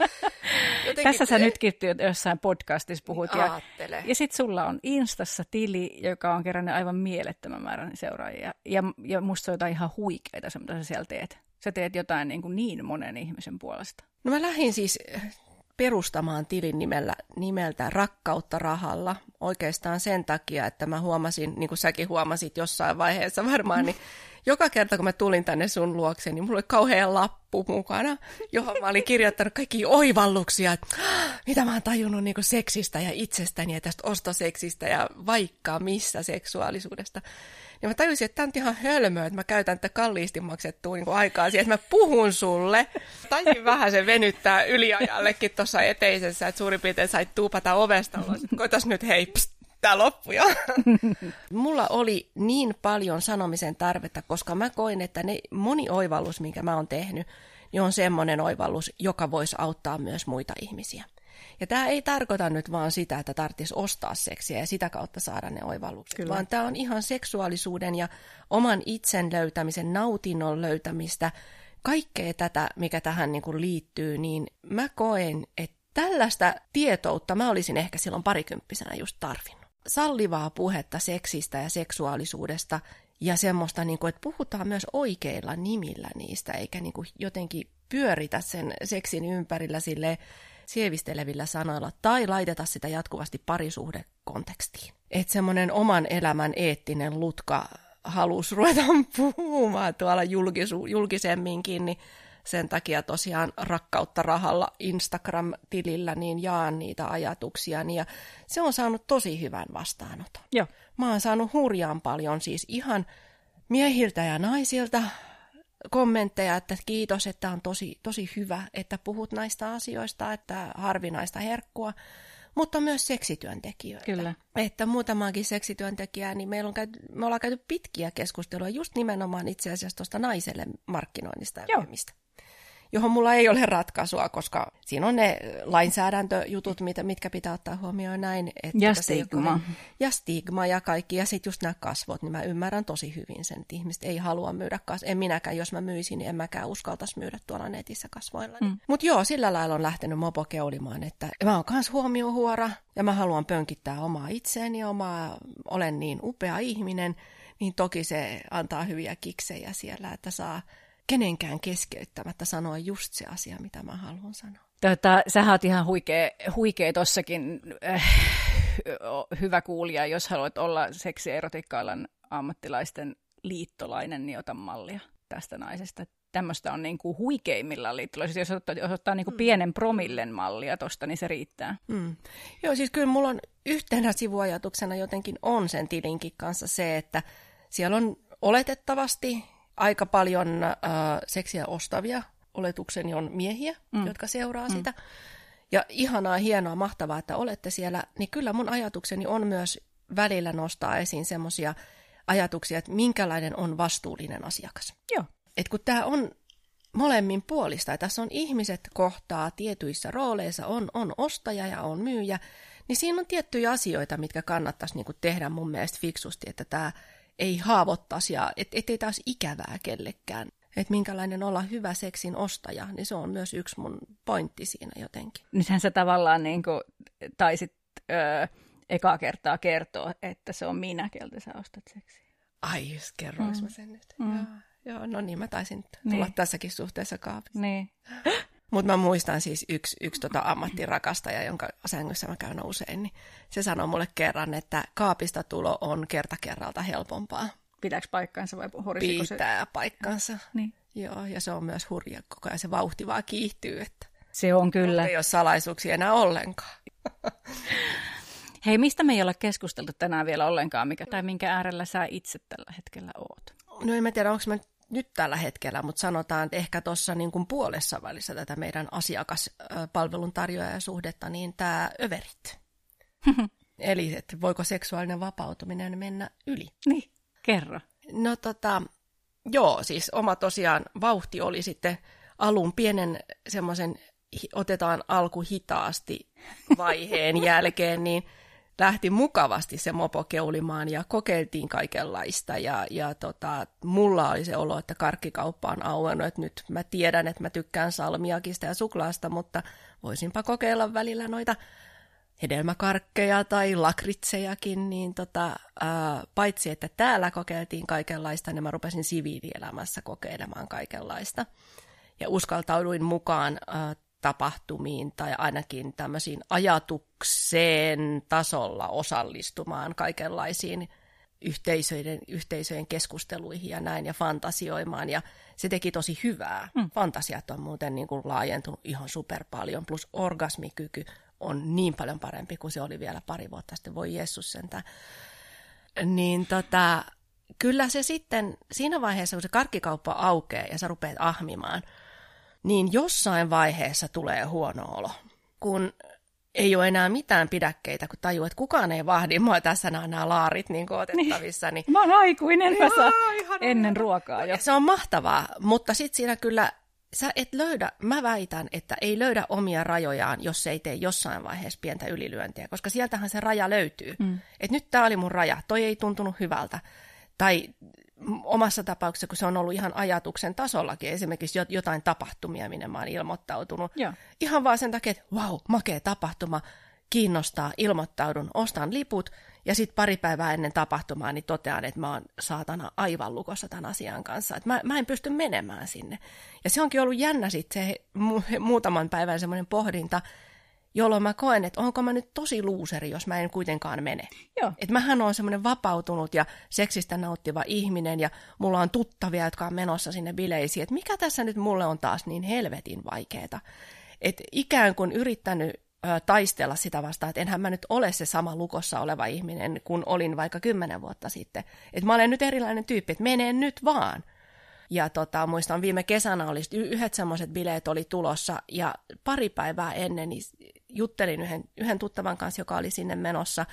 Jotenkin, Tässä sä nytkin jossain podcastissa puhut. Ja, ja sitten sulla on Instassa tili, joka on kerännyt aivan mielettömän määrän seuraajia. Ja, ja musta se on jotain ihan huikeita, se mitä sä siellä teet. Sä teet jotain niin, kuin niin monen ihmisen puolesta. No mä lähdin siis perustamaan tilin nimellä, nimeltä Rakkautta rahalla. Oikeastaan sen takia, että mä huomasin, niin kuin säkin huomasit jossain vaiheessa varmaan, niin joka kerta kun mä tulin tänne sun luokse, niin mulla oli kauhean lappu mukana, johon mä olin kirjoittanut kaikki oivalluksia, että mitä mä oon tajunnut niin seksistä ja itsestäni ja tästä ostoseksistä ja vaikka missä seksuaalisuudesta. Ja mä tajusin, että tämä on ihan hölmöä, että mä käytän tätä kalliisti maksettua niin aikaa siihen, että mä puhun sulle. Taisin vähän se venyttää yliajallekin tuossa eteisessä, että suurin piirtein sait tuupata ovesta. Koitas nyt hei, pst, tämä loppu jo. [laughs] Mulla oli niin paljon sanomisen tarvetta, koska mä koin, että ne moni oivallus, minkä mä oon tehnyt, niin on semmoinen oivallus, joka voisi auttaa myös muita ihmisiä. Ja tämä ei tarkoita nyt vaan sitä, että tarvitsisi ostaa seksiä ja sitä kautta saada ne oivallukset, Kyllä. vaan tämä on ihan seksuaalisuuden ja oman itsen löytämisen, nautinnon löytämistä, kaikkea tätä, mikä tähän niin kuin liittyy, niin mä koen, että tällaista tietoutta mä olisin ehkä silloin parikymppisenä just tarvinnut. Sallivaa puhetta seksistä ja seksuaalisuudesta ja semmoista, niin kuin, että puhutaan myös oikeilla nimillä niistä, eikä niin kuin jotenkin pyöritä sen seksin ympärillä sille sievistelevillä sanoilla tai laiteta sitä jatkuvasti parisuhdekontekstiin. Että semmoinen oman elämän eettinen lutka halus ruveta [laughs] puhumaan tuolla julkisu, julkisemminkin, niin sen takia tosiaan rakkautta rahalla Instagram-tilillä niin jaan niitä ajatuksia ja se on saanut tosi hyvän vastaanoton. Joo. Mä oon saanut hurjaan paljon siis ihan miehiltä ja naisilta kommentteja, että kiitos, että on tosi, tosi hyvä, että puhut näistä asioista, että harvinaista herkkua, mutta myös seksityöntekijöitä. Kyllä. Että muutamaankin seksityöntekijää, niin meillä on käyty, me ollaan käyty pitkiä keskusteluja just nimenomaan itse asiassa tuosta naiselle markkinoinnista ja mistä johon mulla ei ole ratkaisua, koska siinä on ne lainsäädäntöjutut, mitä, mitkä pitää ottaa huomioon näin. Että ja stigma. Ja stigma ja kaikki. Ja sitten just nämä kasvot, niin mä ymmärrän tosi hyvin sen, että ihmiset ei halua myydä kasvoja. En minäkään, jos mä myisin, niin en mäkään uskaltaisi myydä tuolla netissä kasvoilla. Mm. Mutta joo, sillä lailla on lähtenyt mopo keulimaan, että mä oon kans huomiohuora ja mä haluan pönkittää omaa itseäni, omaa, olen niin upea ihminen, niin toki se antaa hyviä kiksejä siellä, että saa kenenkään keskeyttämättä sanoa just se asia, mitä mä haluan sanoa. Tota, sä oot ihan huikea, huikea tossakin äh, hyvä kuulija, jos haluat olla seksi- ja ammattilaisten liittolainen, niin ota mallia tästä naisesta. Tämmöistä on niin kuin huikeimmilla liittolaisilla. Jos ottaa, jos ottaa niin kuin mm. pienen promillen mallia tosta, niin se riittää. Mm. Joo, siis kyllä mulla on yhtenä sivuajatuksena jotenkin on sen tilinkin kanssa se, että siellä on oletettavasti aika paljon äh, seksiä ostavia, oletukseni on miehiä, mm. jotka seuraa mm. sitä. Ja ihanaa, hienoa, mahtavaa, että olette siellä. Niin kyllä mun ajatukseni on myös välillä nostaa esiin semmoisia ajatuksia, että minkälainen on vastuullinen asiakas. Joo. Et kun tämä on molemmin puolista, ja tässä on ihmiset kohtaa tietyissä rooleissa, on, on ostaja ja on myyjä, niin siinä on tiettyjä asioita, mitkä kannattaisi niin tehdä mun mielestä fiksusti, että tämä ei haavoittaisi ja et, ettei taas ikävää kellekään. Että minkälainen olla hyvä seksin ostaja, niin se on myös yksi mun pointti siinä jotenkin. Nythän sä tavallaan niin kuin, taisit öö, ekaa kertaa kertoa, että se on minä, keltä sä ostat seksiä. Ai, jos kerroinko mm. mä sen nyt? Mm. Joo, joo, no niin, mä taisin tulla niin. tässäkin suhteessa kaapista. Niin. [gasps] Mutta mä muistan siis yksi, yksi tota ammattirakastaja, jonka sängyssä mä käyn usein, niin se sanoi mulle kerran, että kaapista tulo on kerta kerralta helpompaa. Pitääkö paikkansa vai horisiko se? Pitää paikkansa. Niin. Joo, ja se on myös hurja koko ajan, se vauhti vaan kiihtyy. Että se on kyllä. Ei ole salaisuuksia enää ollenkaan. [laughs] Hei, mistä me ei ole keskusteltu tänään vielä ollenkaan, mikä, tai minkä äärellä sä itse tällä hetkellä oot? No en mä tiedä, onko mä nyt tällä hetkellä, mutta sanotaan, että ehkä tuossa niin kuin puolessa välissä tätä meidän asiakaspalvelun tarjoajasuhdetta, niin tämä överit. [laughs] Eli että voiko seksuaalinen vapautuminen mennä yli. Niin, kerro. No tota, joo, siis oma tosiaan vauhti oli sitten alun pienen semmoisen otetaan alku hitaasti vaiheen [laughs] jälkeen, niin lähti mukavasti se mopo keulimaan ja kokeiltiin kaikenlaista. Ja, ja tota, mulla oli se olo, että karkkikauppa on auennut, että nyt mä tiedän, että mä tykkään salmiakista ja suklaasta, mutta voisinpa kokeilla välillä noita hedelmäkarkkeja tai lakritsejakin, niin tota, ää, paitsi että täällä kokeiltiin kaikenlaista, niin mä rupesin siviilielämässä kokeilemaan kaikenlaista. Ja uskaltauduin mukaan ää, tapahtumiin tai ainakin tämmöisiin ajatukseen tasolla osallistumaan kaikenlaisiin yhteisöiden, yhteisöjen keskusteluihin ja näin ja fantasioimaan. Ja se teki tosi hyvää. Mm. Fantasiat on muuten niin kuin laajentunut ihan super paljon, plus orgasmikyky on niin paljon parempi kuin se oli vielä pari vuotta sitten. Voi Jeesus sentään. Niin tota, kyllä se sitten siinä vaiheessa, kun se karkkikauppa aukeaa ja sä rupeat ahmimaan – niin jossain vaiheessa tulee huono olo, kun ei ole enää mitään pidäkkeitä, kun tajuu, että kukaan ei vahdi mua tässä nämä, nämä laarit niin otettavissa. Niin... Mä oon aikuinen, mä saan ennen ruokaa jo. Se on mahtavaa, mutta sitten siinä kyllä sä et löydä, mä väitän, että ei löydä omia rajojaan, jos se ei tee jossain vaiheessa pientä ylilyöntiä, koska sieltähän se raja löytyy. Mm. Että nyt tämä oli mun raja, toi ei tuntunut hyvältä. Tai omassa tapauksessa, kun se on ollut ihan ajatuksen tasollakin, esimerkiksi jotain tapahtumia, minne mä oon ilmoittautunut. Joo. Ihan vaan sen takia, että wow, makea tapahtuma, kiinnostaa, ilmoittaudun, ostan liput, ja sitten pari päivää ennen tapahtumaa niin totean, että mä oon saatana aivan lukossa tämän asian kanssa. Että mä, mä en pysty menemään sinne. Ja se onkin ollut jännä sitten se muutaman päivän semmoinen pohdinta, jolloin mä koen, että onko mä nyt tosi luuseri, jos mä en kuitenkaan mene. Joo. Että mähän on semmoinen vapautunut ja seksistä nauttiva ihminen ja mulla on tuttavia, jotka on menossa sinne bileisiin, että mikä tässä nyt mulle on taas niin helvetin vaikeeta. Että ikään kuin yrittänyt ö, taistella sitä vastaan, että enhän mä nyt ole se sama lukossa oleva ihminen, kun olin vaikka kymmenen vuotta sitten. Että mä olen nyt erilainen tyyppi, että menee nyt vaan. Ja tota, muistan viime kesänä oli yhdet semmoiset bileet oli tulossa ja pari päivää ennen niin juttelin yhden, yhden tuttavan kanssa, joka oli sinne menossa.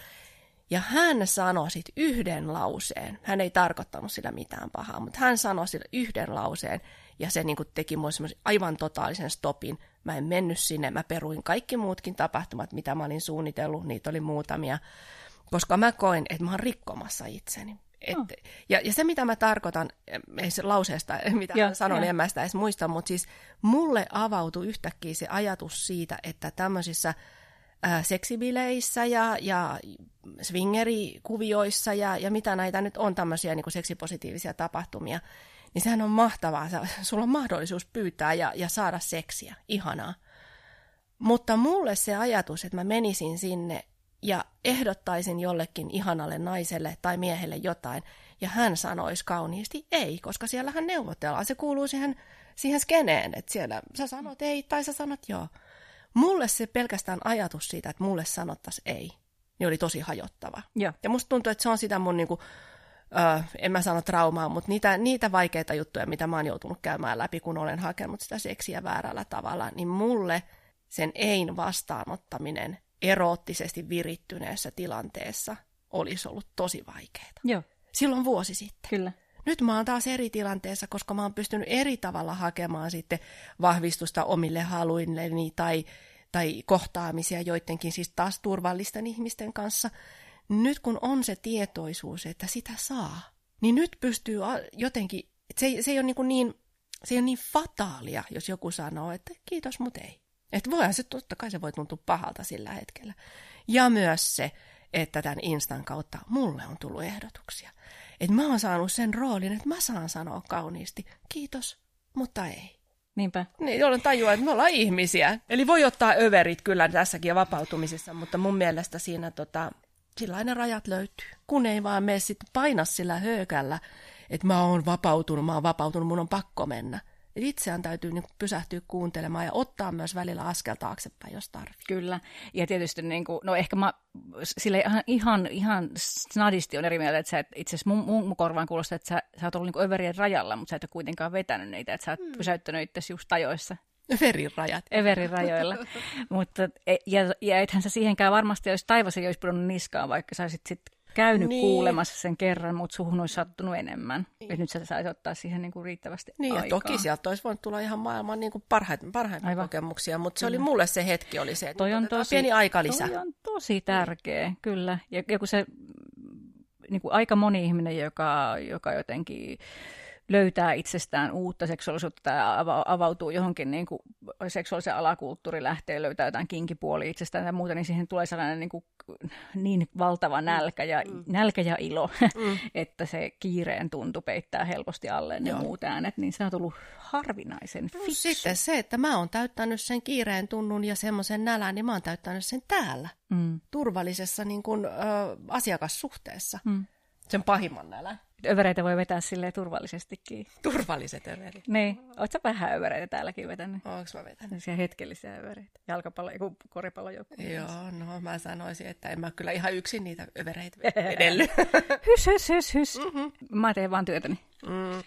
Ja hän sanoi sitten yhden lauseen. Hän ei tarkoittanut sillä mitään pahaa, mutta hän sanoi sillä yhden lauseen. Ja se niin kuin teki mulle aivan totaalisen stopin. Mä en mennyt sinne, mä peruin kaikki muutkin tapahtumat, mitä mä olin suunnitellut. Niitä oli muutamia. Koska mä koin, että mä oon rikkomassa itseni. Et, oh. ja, ja se, mitä mä tarkoitan, ei se lauseesta, [laughs] mitä ja, sanoin, ja. en mä sitä edes muista, mutta siis mulle avautui yhtäkkiä se ajatus siitä, että tämmöisissä ää, seksibileissä ja, ja swingerikuvioissa ja, ja mitä näitä nyt on tämmöisiä niin seksipositiivisia tapahtumia, niin sehän on mahtavaa. [laughs] Sulla on mahdollisuus pyytää ja, ja saada seksiä. Ihanaa. Mutta mulle se ajatus, että mä menisin sinne ja ehdottaisin jollekin ihanalle naiselle tai miehelle jotain, ja hän sanoisi kauniisti ei, koska siellähän neuvotellaan. Se kuuluu siihen, siihen skeneen, että siellä sä sanot ei tai sä sanot joo. Mulle se pelkästään ajatus siitä, että mulle sanottaisiin ei, niin oli tosi hajottava. Ja, ja musta tuntuu, että se on sitä mun niinku, ö, en mä sano traumaa, mutta niitä, niitä vaikeita juttuja, mitä mä oon joutunut käymään läpi, kun olen hakenut sitä seksiä väärällä tavalla, niin mulle sen ein vastaanottaminen eroottisesti virittyneessä tilanteessa olisi ollut tosi vaikeaa. Joo. Silloin vuosi sitten. Kyllä. Nyt mä oon taas eri tilanteessa, koska mä oon pystynyt eri tavalla hakemaan sitten vahvistusta omille haluilleni tai, tai kohtaamisia joidenkin siis taas turvallisten ihmisten kanssa. Nyt kun on se tietoisuus, että sitä saa, niin nyt pystyy jotenkin, se ei, se ei ole niin, niin, se ei ole niin fataalia, jos joku sanoo, että kiitos, mut ei. Että voihan se, totta kai se voi tuntua pahalta sillä hetkellä. Ja myös se, että tämän Instan kautta mulle on tullut ehdotuksia. Että mä oon saanut sen roolin, että mä saan sanoa kauniisti, kiitos, mutta ei. Niinpä. Niin, jolloin tajua, että me ollaan ihmisiä. Eli voi ottaa överit kyllä tässäkin ja vapautumisessa, mutta mun mielestä siinä tota, sillä ne rajat löytyy. Kun ei vaan mene sitten paina sillä höökällä, että mä oon vapautunut, mä oon vapautunut, mun on pakko mennä itseään täytyy niin pysähtyä kuuntelemaan ja ottaa myös välillä askel taaksepäin, jos tarvitsee. Kyllä. Ja tietysti, niin kuin, no ehkä mä sille ihan, ihan, ihan snadisti on eri mieltä, että sä et, itse asiassa mun, mun, mun korvaan kuulostaa, että sä, sä oot ollut niin överien rajalla, mutta sä et ole kuitenkaan vetänyt niitä, että sä oot hmm. pysäyttänyt itse just ajoissa. Everin rajat. Everin rajoilla. [laughs] Mutta, e, ja, ja ethän sä siihenkään varmasti, jos taivas ei olisi pudonnut niskaan, vaikka sä olisit sit käynyt niin. kuulemassa sen kerran, mutta suhun olisi sattunut enemmän. Niin. Et nyt sä saisi ottaa siihen niin kuin riittävästi Niin, aikaa. ja toki sieltä olisi voinut tulla ihan maailman niin kuin parhaita, parhaita kokemuksia, mutta se oli mulle se hetki, oli se, että toi on tosi, pieni aika lisää. Toi on tosi tärkeä, kyllä. Ja, ja kun se niin kuin aika moni ihminen, joka, joka jotenkin löytää itsestään uutta seksuaalisuutta tai avautuu johonkin niin kuin seksuaalisen alakulttuuri lähtee löytää jotain kinkipuoli itsestään ja muuta, niin siihen tulee sellainen niin, kuin, niin valtava nälkä ja, mm. nälkä ja ilo, mm. [laughs] että se kiireen tuntu peittää helposti alle ne Joo. muut äänet, niin se on tullut harvinaisen fiksu. Sitten se, että mä oon täyttänyt sen kiireen tunnun ja semmoisen nälän, niin mä oon täyttänyt sen täällä, mm. turvallisessa niin kuin, ö, asiakassuhteessa. Mm. Sen pahimman nälän. Övereitä voi vetää sille turvallisestikin. Turvalliset överit. Niin. Oletko vähän övereitä täälläkin vetänyt? Onko mä vetänyt? Sellaisia hetkellisiä övereitä. Jalkapallo, joku koripallo joku. Joo, no mä sanoisin, että en mä kyllä ihan yksin niitä övereitä [laughs] vedellyt. hys, hys, hys, hys. Mm-hmm. Mä teen vaan työtäni. Mm.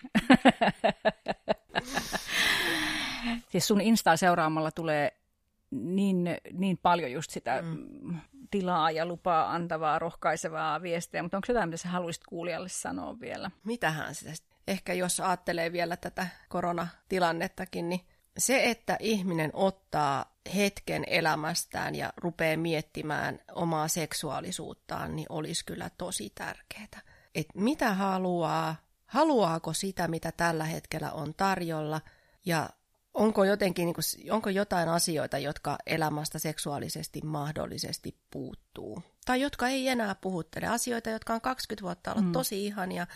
[laughs] siis sun Instaa seuraamalla tulee niin, niin paljon just sitä mm. tilaa ja lupaa antavaa, rohkaisevaa viestiä, mutta onko jotain, mitä sä haluaisit kuulijalle sanoa vielä? Mitähän sitä ehkä jos ajattelee vielä tätä koronatilannettakin, niin se, että ihminen ottaa hetken elämästään ja rupeaa miettimään omaa seksuaalisuuttaan, niin olisi kyllä tosi tärkeää. Et mitä haluaa, haluaako sitä, mitä tällä hetkellä on tarjolla, ja onko, jotenkin, niin kuin, onko jotain asioita, jotka elämästä seksuaalisesti mahdollisesti puuttuu. Tai jotka ei enää puhuttele. Asioita, jotka on 20 vuotta ollut mm. tosi ihania,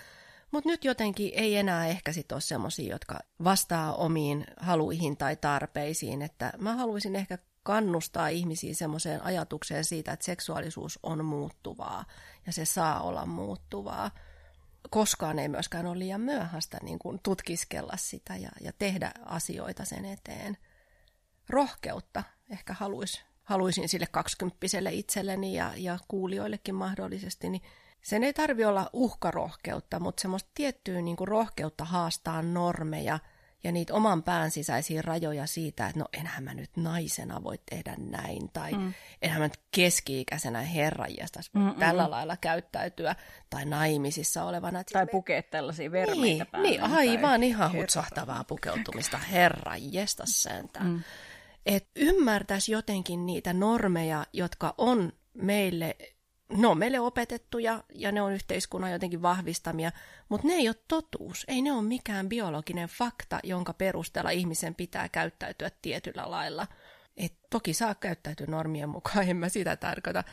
mutta nyt jotenkin ei enää ehkä sit ole semmoisia, jotka vastaa omiin haluihin tai tarpeisiin. Että mä haluaisin ehkä kannustaa ihmisiä semmoiseen ajatukseen siitä, että seksuaalisuus on muuttuvaa ja se saa olla muuttuvaa koskaan ei myöskään ole liian myöhäistä niin kuin tutkiskella sitä ja, ja tehdä asioita sen eteen. Rohkeutta ehkä haluais, haluaisin sille kaksikymppiselle itselleni ja, ja kuulijoillekin mahdollisesti, niin sen ei tarvi olla uhkarohkeutta, mutta semmoista tiettyä niin kuin rohkeutta haastaa normeja – ja niitä oman pään sisäisiä rajoja siitä, että no enhän mä nyt naisena voi tehdä näin, tai mm. enhän mä nyt keski-ikäisenä herranjasta tällä lailla käyttäytyä, tai naimisissa olevana. Tai me... pukea tällaisia vermeitä niin, päälle. Niin, aivan ihan hutsahtavaa pukeutumista, herranjesta sentään. Mm. Että ymmärtäisi jotenkin niitä normeja, jotka on meille ne on meille opetettuja ja ne on yhteiskunnan jotenkin vahvistamia, mutta ne ei ole totuus. Ei ne ole mikään biologinen fakta, jonka perusteella ihmisen pitää käyttäytyä tietyllä lailla. Et toki saa käyttäytyä normien mukaan, [laughs] en mä sitä tarkoita.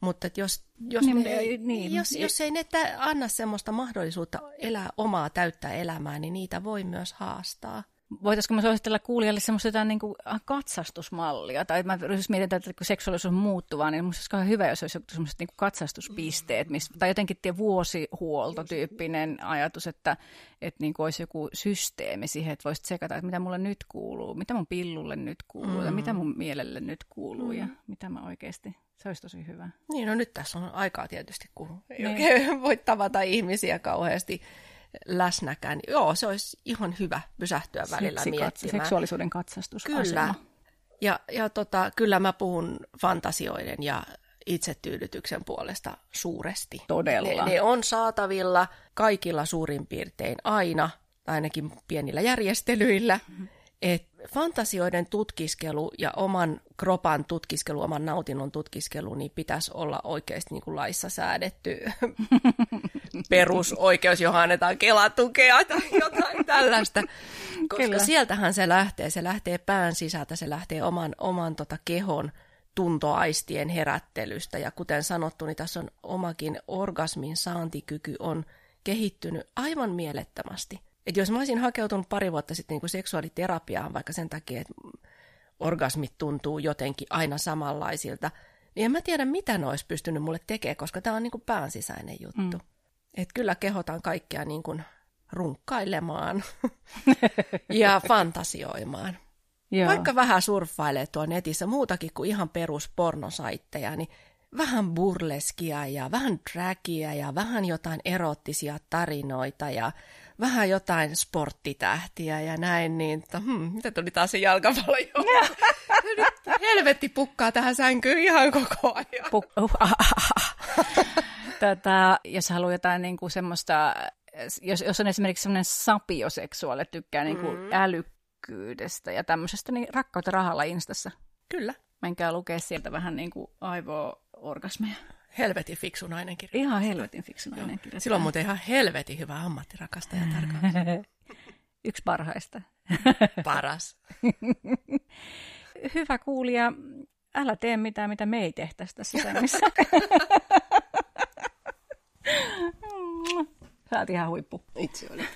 Mutta jos, jos, niin, ne, niin, jos, jos ei ne anna semmoista mahdollisuutta elää omaa täyttää elämää, niin niitä voi myös haastaa voitaisiko mä suositella kuulijalle semmoista jotain niin kuin katsastusmallia, tai mä jos mietitään, että kun seksuaalisuus on muuttuvaa, niin musta olisi hyvä, jos olisi semmoiset niin katsastuspisteet, missä, tai jotenkin tie vuosihuoltotyyppinen ajatus, että, että niin kuin olisi joku systeemi siihen, että voisit sekata, että mitä mulle nyt kuuluu, mitä mun pillulle nyt kuuluu, mm. ja mitä mun mielelle nyt kuuluu, mm. ja mitä mä oikeasti se olisi tosi hyvä. Niin, no nyt tässä on aikaa tietysti, kun ei niin. oikein [laughs] voi tavata ihmisiä kauheasti läsnäkään. Joo, se olisi ihan hyvä pysähtyä välillä Seksi, miettimään. Seksuaalisuuden katsastus. Kyllä. Ja, ja tota, kyllä mä puhun fantasioiden ja itsetyydytyksen puolesta suuresti. Todella. Ne, ne on saatavilla kaikilla suurin piirtein aina, ainakin pienillä järjestelyillä. Mm-hmm. Et fantasioiden tutkiskelu ja oman kropan tutkiskelu, oman nautinnon tutkiskelu, niin pitäisi olla oikeasti niin kuin laissa säädetty [laughs] perusoikeus, johon annetaan kelatukea tai jotain [laughs] tällaista. Koska Kyllä. sieltähän se lähtee, se lähtee pään sisältä, se lähtee oman, oman tota kehon tuntoaistien herättelystä. Ja kuten sanottu, niin tässä on omakin orgasmin saantikyky on kehittynyt aivan mielettömästi. Et jos mä olisin hakeutunut pari vuotta sitten niin kuin seksuaaliterapiaan vaikka sen takia, että orgasmit tuntuu jotenkin aina samanlaisilta, niin en mä tiedä, mitä ne olisi pystynyt mulle tekemään, koska tämä on niin kuin pään sisäinen juttu. Mm. Et kyllä kehotan kaikkia niin kuin runkkailemaan [laughs] ja fantasioimaan. Joo. Vaikka vähän surffailee tuo netissä muutakin kuin ihan peruspornosaitteja, niin vähän burleskia ja vähän dragia ja vähän jotain erottisia tarinoita ja vähän jotain sporttitähtiä ja näin, niin to, hmm, mitä tuli taas se jalkapallo [laughs] [laughs] Helvetti pukkaa tähän sänkyyn ihan koko ajan. Puk- uh, ah, ah, ah. Tätä, jos haluaa jotain niin kuin semmoista, jos, jos on esimerkiksi semmoinen sapioseksuaali, tykkää niin kuin mm. älykkyydestä ja tämmöisestä, niin rakkautta rahalla Instassa. Kyllä. Menkää lukea sieltä vähän niin kuin aivo-orgasmeja. Helvetin fiksu nainen kirja. Ihan helvetin fiksu nainen kirja. Silloin muuten ihan helvetin hyvä ammattirakastaja tarkoitus. [laughs] Yksi parhaista. Paras. [laughs] Hyvä kuulija, älä tee mitään, mitä me ei tehtäisi tässä sängyssä. [laughs] Sä oot ihan huippu. Itse oli.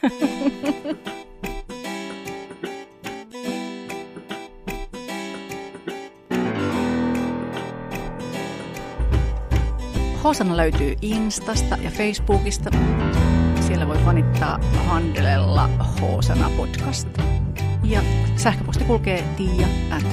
Hosana löytyy Instasta ja Facebookista. Siellä voi fanittaa handelella Hosana podcast. Ja sähköposti kulkee tiia at.